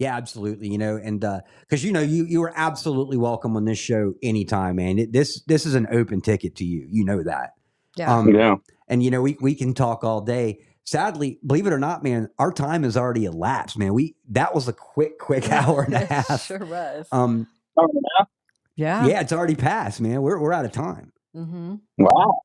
Yeah, absolutely. You know, and because you know you you are absolutely welcome on this show anytime, man. It, this this is an open ticket to you. You know that. Yeah. Um, Yeah. and you know we we can talk all day. Sadly, believe it or not, man, our time has already elapsed, man. We that was a quick, quick hour and a It half. Sure was. Um, yeah. yeah, it's already passed, man. We're we're out of time. Mm-hmm. Wow.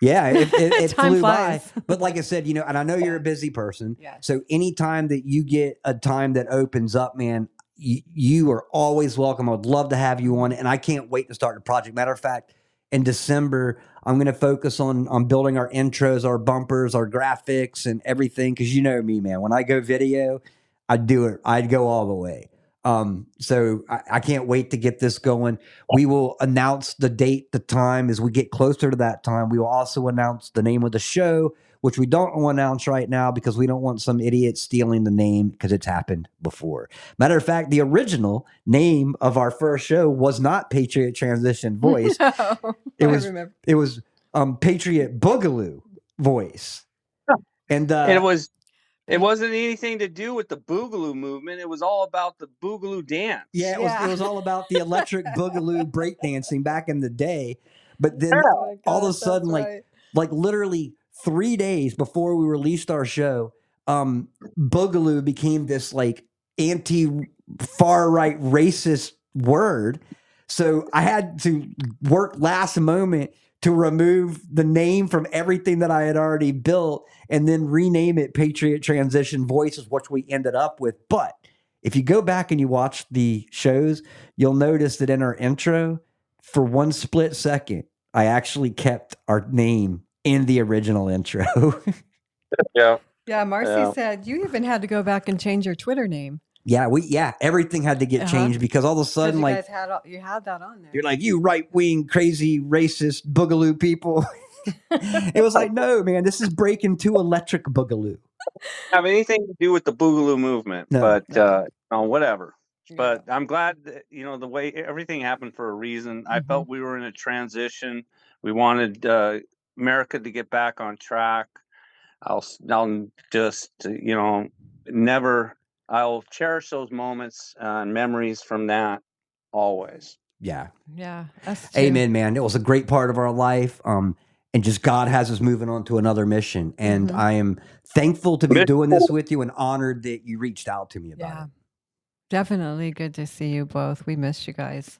Yeah, it, it, it flew by. But like I said, you know, and I know you're a busy person. Yeah. So anytime that you get a time that opens up, man, you, you are always welcome. I would love to have you on, and I can't wait to start the project. Matter of fact, in December, I'm going to focus on on building our intros, our bumpers, our graphics, and everything. Because you know me, man. When I go video, I do it. I'd go all the way. Um, so I, I can't wait to get this going. We will announce the date, the time as we get closer to that time. We will also announce the name of the show, which we don't want to announce right now because we don't want some idiot stealing the name because it's happened before. Matter of fact, the original name of our first show was not Patriot Transition Voice. No, It I was- remember. it was um, Patriot Boogaloo Voice. And uh, And it was it wasn't anything to do with the Boogaloo movement. It was all about the Boogaloo dance. Yeah, it was, it was all about the electric boogaloo breakdancing back in the day. But then, Oh my all of a sudden, that's like- right. like literally three days before we released our show, um, boogaloo became this like anti far right racist word. So I had to work last moment to remove the name from everything that I had already built and then rename it Patriot Transition Voices, which we ended up with. But if you go back and you watch the shows, you'll notice that in our intro, for one split second, I actually kept our name in the original intro. Yeah. Yeah, Marcy Yeah. said you even had to go back and change your Twitter name. Yeah, we yeah, everything had to get Uh-huh. changed because all of a sudden, you like guys had all, you had that on there. you're like you right wing crazy racist boogaloo people. it was like no man, this is breaking to electric boogaloo. Have anything to do with the Boogaloo movement, No. but No. uh no, whatever. Yeah. But I'm glad that you know the way everything happened for a reason. I Mhm. felt we were in a transition. We wanted uh America to get back on track. I'll s- I'll just uh, you know never I'll cherish those moments uh, and memories from that always. Yeah, yeah, amen, man. It was a great part of our life. Um, and just God has us moving on to another mission, and Mhm. I am thankful to be doing this with you and honored that you reached out to me about Yeah, it. definitely good to see you both. We missed you guys.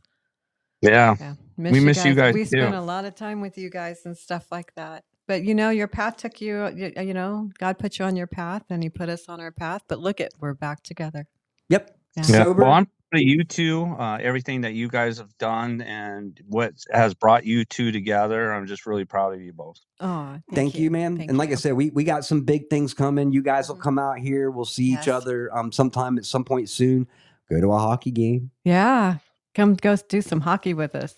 Yeah. Yeah, We miss you guys We too. spent a lot of time with you guys and stuff like that. But you know, your path took you. You, you know, God put you on your path, and He put us on our path. But look at, we're back together. Yep. Yeah. Yeah. Sober. Well, I'm proud of you two, uh, everything that you guys have done and what has brought you two together. I'm just really proud of you both. Oh, Thank, you, man. Thank and like I said, we we got some big things coming. You guys will Mhm. come out here. We'll see each other um sometime at some point soon. Go to a hockey game. yeah, come go do some hockey with us.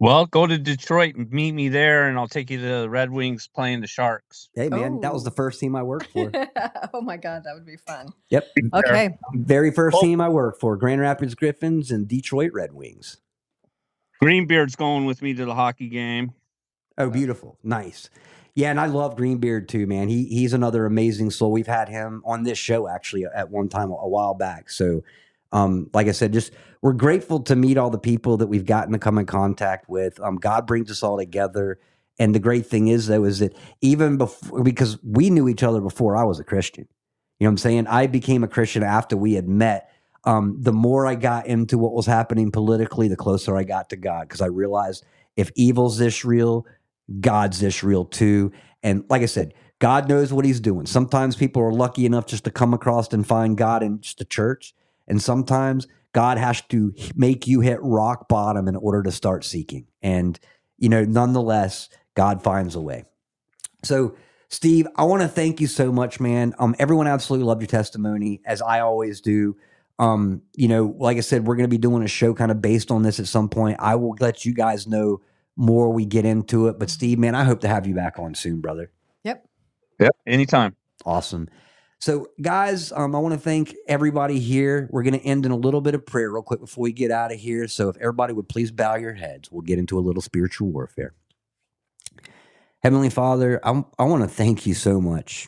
Well, go to Detroit and meet me there, and I'll take you to the Red Wings playing the Sharks. Hey man, that was the Oh. first team I worked for. oh my God, that would be fun. yep. Okay, Very first Well- team I worked for, Grand Rapids Griffins and Detroit Red Wings. Greenbeard's going with me to the hockey game. Oh, beautiful. Nice. Yeah, and I love Greenbeard too, man. He he's another amazing soul. We've had him on this show actually at one time a while back. So Um, like I said, just we're grateful to meet all the people that we've gotten to come in contact with. Um, God brings us all together. And the great thing is, though, is that even before, because we knew each other before I was a Christian, you know what I'm saying? I became a Christian after we had met. Um, the more I got into what was happening politically, the closer I got to God because I realized if evil's this real, God's this real too. And like I said, God knows what he's doing. Sometimes people are lucky enough just to come across and find God in just a church. And sometimes God has to make you hit rock bottom in order to start seeking. And, you know, nonetheless, God finds a way. So, Steve, I want to thank you so much, man. Um, everyone absolutely loved your testimony, as I always do. Um, you know, like I said, we're going to be doing a show kind of based on this at some point. I will let you guys know more we get into it. But Steve, man, I hope to have you back on soon, brother. Yep. Yep. Anytime. Awesome. So, guys, um, I want to thank everybody here. We're going to end in a little bit of prayer real quick before we get out of here. So, if everybody would please bow your heads, we'll get into a little spiritual warfare. Heavenly Father, I, I want to thank you so much.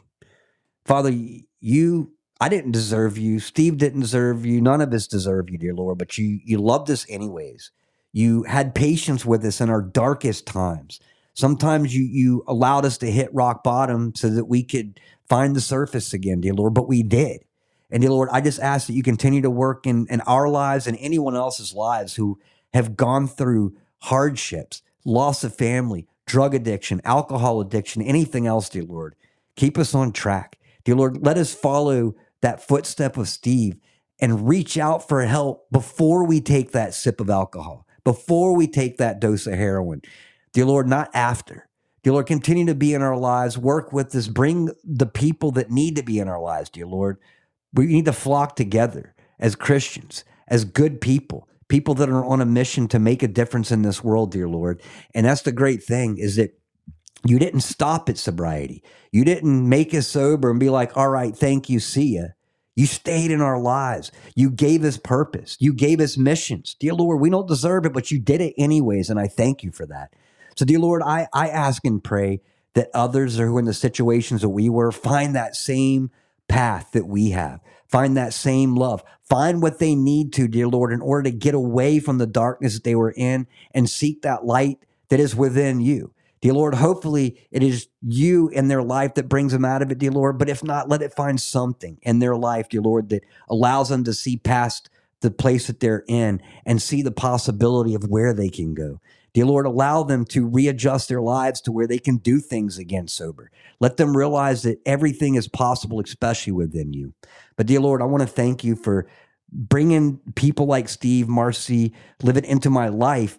Father, you, I didn't deserve you. Steve didn't deserve you. None of us deserve you, dear Lord, but you, you loved us anyways. You had patience with us in our darkest times. Sometimes you, you allowed us to hit rock bottom so that we could find the surface again, dear Lord, but we did. And dear Lord, I just ask that you continue to work in, in our lives and anyone else's lives who have gone through hardships, loss of family, drug addiction, alcohol addiction, anything else, dear Lord. Keep us on track. Dear Lord, let us follow that footstep of Steve and reach out for help before we take that sip of alcohol, before we take that dose of heroin. Dear Lord, not after. Dear Lord, continue to be in our lives, work with us, bring the people that need to be in our lives, dear Lord. We need to flock together as Christians, as good people, people that are on a mission to make a difference in this world, dear Lord. And that's the great thing is that you didn't stop at sobriety. You didn't make us sober and be like, all right, thank you, see ya. You stayed in our lives. You gave us purpose. You gave us missions. Dear Lord, we don't deserve it, but you did it anyways. And I thank you for that. So, dear Lord, I, I ask and pray that others who are in the situations that we were find that same path that we have, find that same love, find what they need to, dear Lord, in order to get away from the darkness that they were in and seek that light that is within you. Dear Lord, hopefully it is you in their life that brings them out of it, dear Lord. But if not, let it find something in their life, dear Lord, that allows them to see past the place that they're in and see the possibility of where they can go. Dear Lord, allow them to readjust their lives to where they can do things again sober. Let them realize that everything is possible, especially within you. But, dear Lord, I want to thank you for bringing people like Steve, Marcy, live it into my life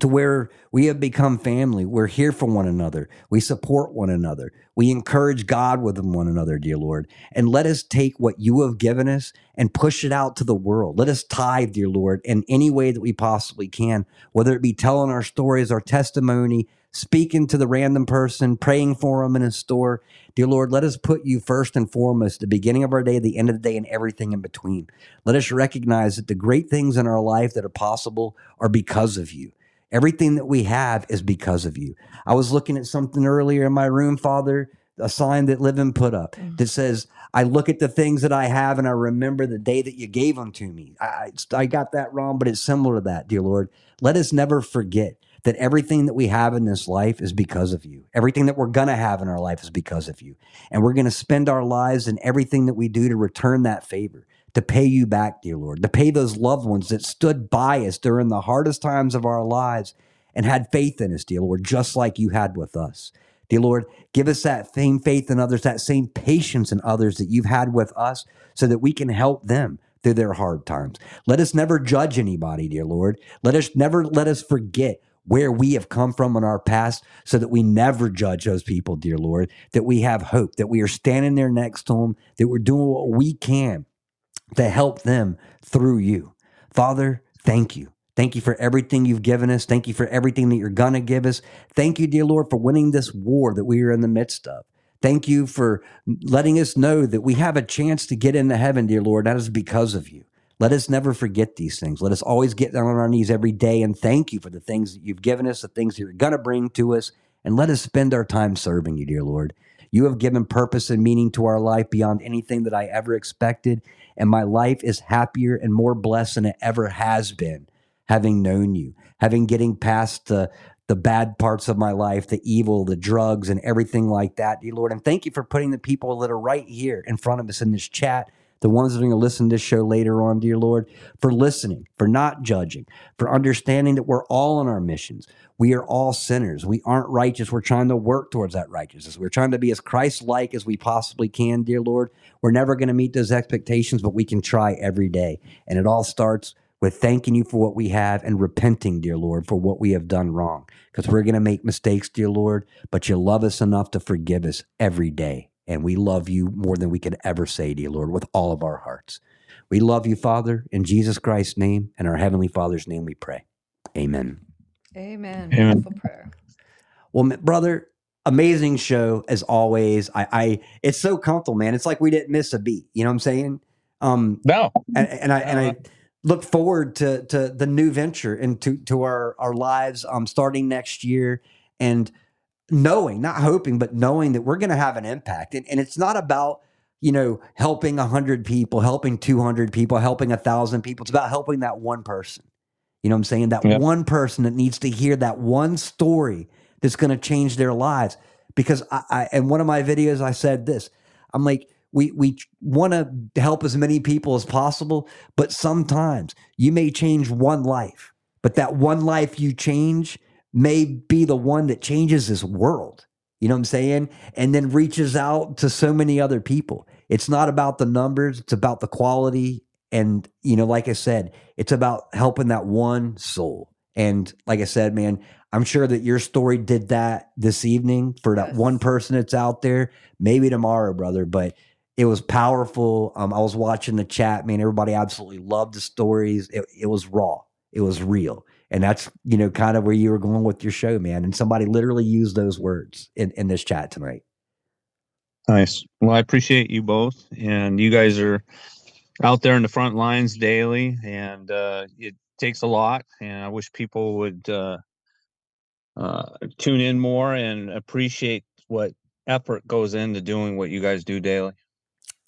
to where we have become family. We're here for one another. We support one another. We encourage God with one another, dear Lord. And let us take what you have given us and push it out to the world. Let us tithe, dear Lord, in any way that we possibly can, whether it be telling our stories, our testimony, speaking to the random person, praying for them in a store. Dear Lord, let us put you first and foremost, the beginning of our day, the end of the day, and everything in between. Let us recognize that the great things in our life that are possible are because of you. Everything that we have is because of you. I was looking at something earlier in my room, Father, a sign that Living put up Mm. that says, I look at the things that I have and I remember the day that you gave them to me. I, I- I got that wrong, but it's similar to that, dear Lord. Let us never forget that everything that we have in this life is because of you. Everything that we're going to have in our life is because of you. And we're going to spend our lives and everything that we do to return that favor, to pay you back, dear Lord, to pay those loved ones that stood by us during the hardest times of our lives and had faith in us, dear Lord, just like you had with us. Dear Lord, give us that same faith in others, that same patience in others that you've had with us so that we can help them through their hard times. Let us never judge anybody, dear Lord. Let us never let us forget where we have come from in our past so that we never judge those people, dear Lord, that we have hope, that we are standing there next to them, that we're doing what we can to help them through you. Father, thank you. Thank you for everything you've given us. Thank you for everything that you're going to give us. Thank you, dear Lord, for winning this war that we are in the midst of. Thank you for letting us know that we have a chance to get into heaven, dear Lord. That is because of you. Let us never forget these things. Let us always get down on our knees every day and thank you for the things that you've given us, the things that you're going to bring to us, and let us spend our time serving you, dear Lord. You have given purpose and meaning to our life beyond anything that I ever expected. And my life is happier and more blessed than it ever has been, having known you, having getting past the the bad parts of my life, the evil, the drugs, and everything like that, dear Lord. And thank you for putting the people that are right here in front of us in this chat, the ones that are going to listen to this show later on, dear Lord, for listening, for not judging, for understanding that we're all on our missions. We are all sinners. We aren't righteous. We're trying to work towards that righteousness. We're trying to be as Christ like as we possibly can, dear Lord. We're never going to meet those expectations, but we can try every day. And it all starts with thanking you for what we have and repenting, dear Lord, for what we have done wrong. Because we're going to make mistakes, dear Lord, but you love us enough to forgive us every day. And we love you more than we could ever say, dear Lord, with all of our hearts. We love you, Father, in Jesus Christ's name and our Heavenly Father's name we pray. Amen. Amen. Amen. Beautiful prayer. Well, brother, amazing show as always. I, I it's so comfortable, man. It's like we didn't miss a beat. You know what I'm saying? Um, No. and, and I and I look forward to to the new venture and to to our our lives um starting next year and knowing, not hoping, but knowing that we're going to have an impact. And and it's not about you know helping a hundred people, helping two hundred people, helping a thousand people. It's about helping that one person. You know what I'm saying? That Yep. one person that needs to hear that one story that's going to change their lives. Because I, I in one of my videos I said this. I'm like, we we want to help as many people as possible, but sometimes you may change one life, but that one life you change may be the one that changes this world. You know what I'm saying? And then reaches out to so many other people. It's not about the numbers, it's about the quality. And, you know, like I said, it's about helping that one soul. And like I said, man, I'm sure that your story did that this evening for that Yes. one person that's out there. Maybe tomorrow, brother, but it was powerful. Um, I was watching the chat, man. Everybody absolutely loved the stories. It, it was raw, it was real. And that's, you know, kind of where you were going with your show, man. And somebody literally used those words in, in this chat tonight. Nice. Well, I appreciate you both, and you guys are out there in the front lines daily, and uh, it takes a lot. And I wish people would uh, uh, tune in more and appreciate what effort goes into doing what you guys do daily.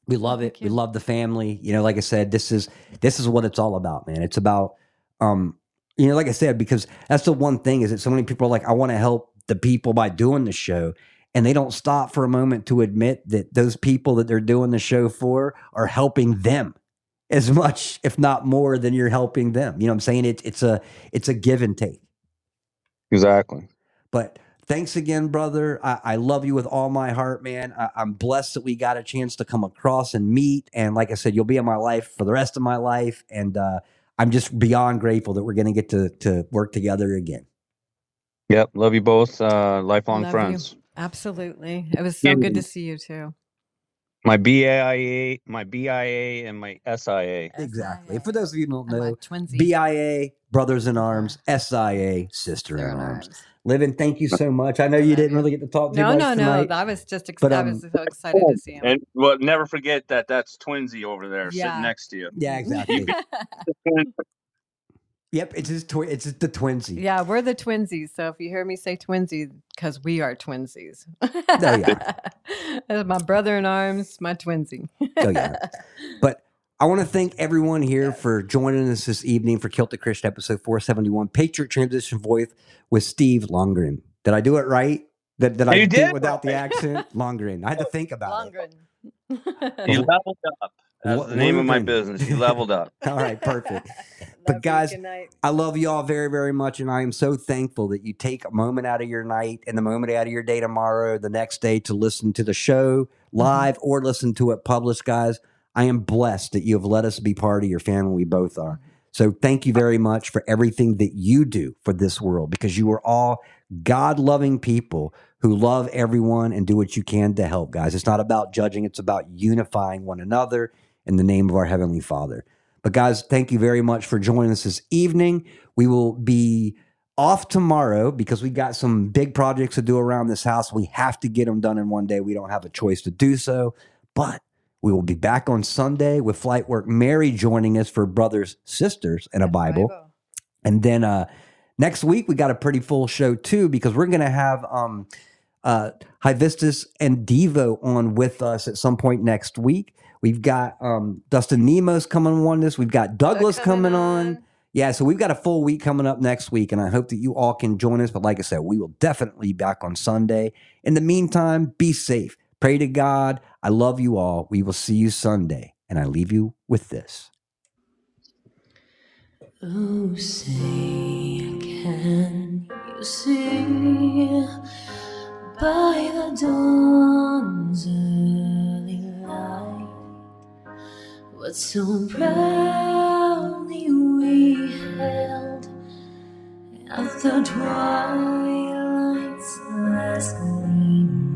We love it. We love the family. You know, like I said, this is this is what it's all about, man. It's about um, you know, like I said, because that's the one thing is that so many people are like, I want to help the people by doing the show. And they don't stop for a moment to admit that those people that they're doing the show for are helping them as much, if not more, than you're helping them. You know what I'm saying? It's it's a it's a give and take. Exactly. But thanks again, brother. I, I love you with all my heart, man. I, I'm blessed that we got a chance to come across and meet. And like I said, you'll be in my life for the rest of my life. And uh, I'm just beyond grateful that we're going to get to to work together again. Yep. Love you both. Uh, lifelong Love you. friends. Absolutely. It was so good to see you too. My BIA, my BIA, and my SIA. Exactly. For those of you who don't know, twinsies. BIA, Brothers in Arms, SIA, Sister They're in in Arms. arms. Living, thank you so much. I know you didn't really get to talk too No, much no, no. tonight. I was just ex- But, I um, was so excited to see him. And well, never forget that that's Twinsy over there Yeah. sitting next to you. Yeah, exactly. yep, it's his twi- it's the twinsy. yeah, we're the twinsies. So if you hear me say Twinsy, because we are twinsies. Oh, yeah. My brother in arms, my twinsy. Oh, yeah. But I want to thank everyone here for joining us this evening for Kilted Christian episode 471, Patriot Transition Voice with Steve Longren. Did I do it right? That, did I You do did without the accent? Longren. I had to think about it. Longren. You leveled up. That's Lo- the name of my Longren. business. You leveled up. All right, perfect. but guys, I love you all very, very much. And I am so thankful that you take a moment out of your night and the moment out of your day tomorrow, the next day to listen to the show live or listen to it published, guys. I am blessed that you have let us be part of your family. We both are. So thank you very much for everything that you do for this world because you are all God loving people who love everyone and do what you can to help, guys. It's not about judging, it's about unifying one another in the name of our Heavenly Father. But guys, thank you very much for joining us this evening. We will be off tomorrow because we got some big projects to do around this house. We have to get them done in one day. We don't have a choice to do so. But we will be back on Sunday with Flight Work Mary joining us for Brothers, Sisters, and a Bible. And then uh, next week we got a pretty full show too because we're going to have um, uh, Hyvistus and Devo on with us at some point next week. We've got um, Dustin Nemos coming on this. We've got Douglas coming, on. Yeah, so we've got a full week coming up next week, and I hope that you all can join us. But like I said, we will definitely be back on Sunday. In the meantime, be safe. Pray to God. I love you all. We will see you Sunday. And I leave you with this. Oh, say, can you see by the dawn's early light what so proudly we held at the twilight's last gleaming,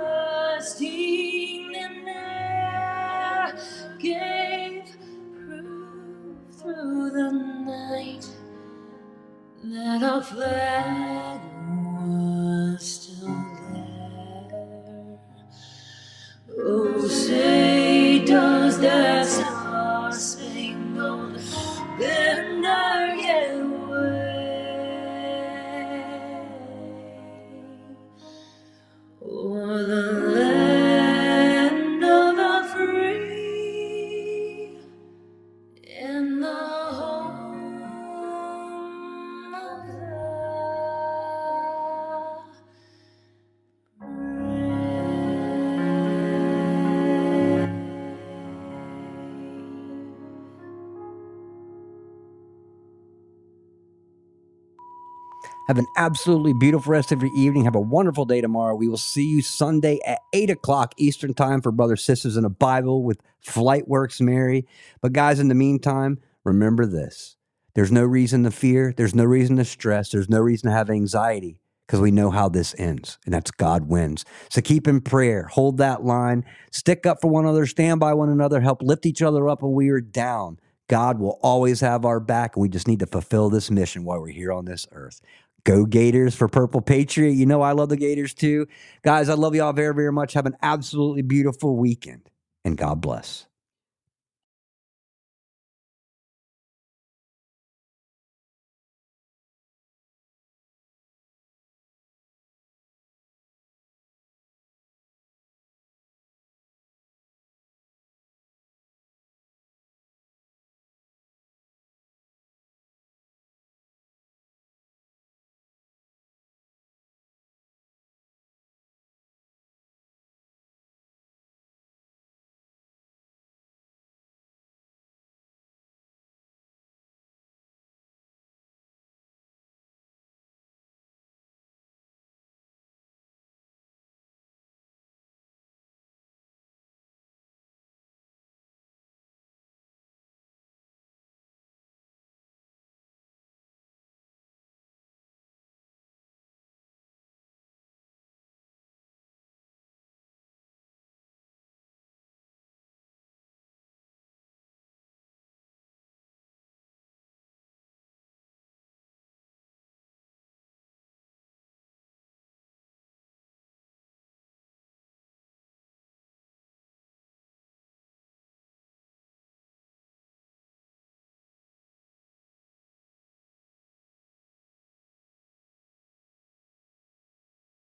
that our flag was still there. Oh, say, does that star Have an absolutely beautiful rest of your evening. Have a wonderful day tomorrow. We will see you Sunday at 8 o'clock Eastern Time for Brothers, Sisters in a Bible with Flightworks Mary. But, guys, in the meantime, remember this there's no reason to fear, there's no reason to stress, there's no reason to have anxiety because we know how this ends, and that's God wins. So keep in prayer, hold that line, stick up for one another, stand by one another, help lift each other up when we are down. God will always have our back, and we just need to fulfill this mission while we're here on this earth. Go Gators for Purple Patriot. You know I love the Gators too. Guys, I love you all very, very much. Have an absolutely beautiful weekend, and God bless.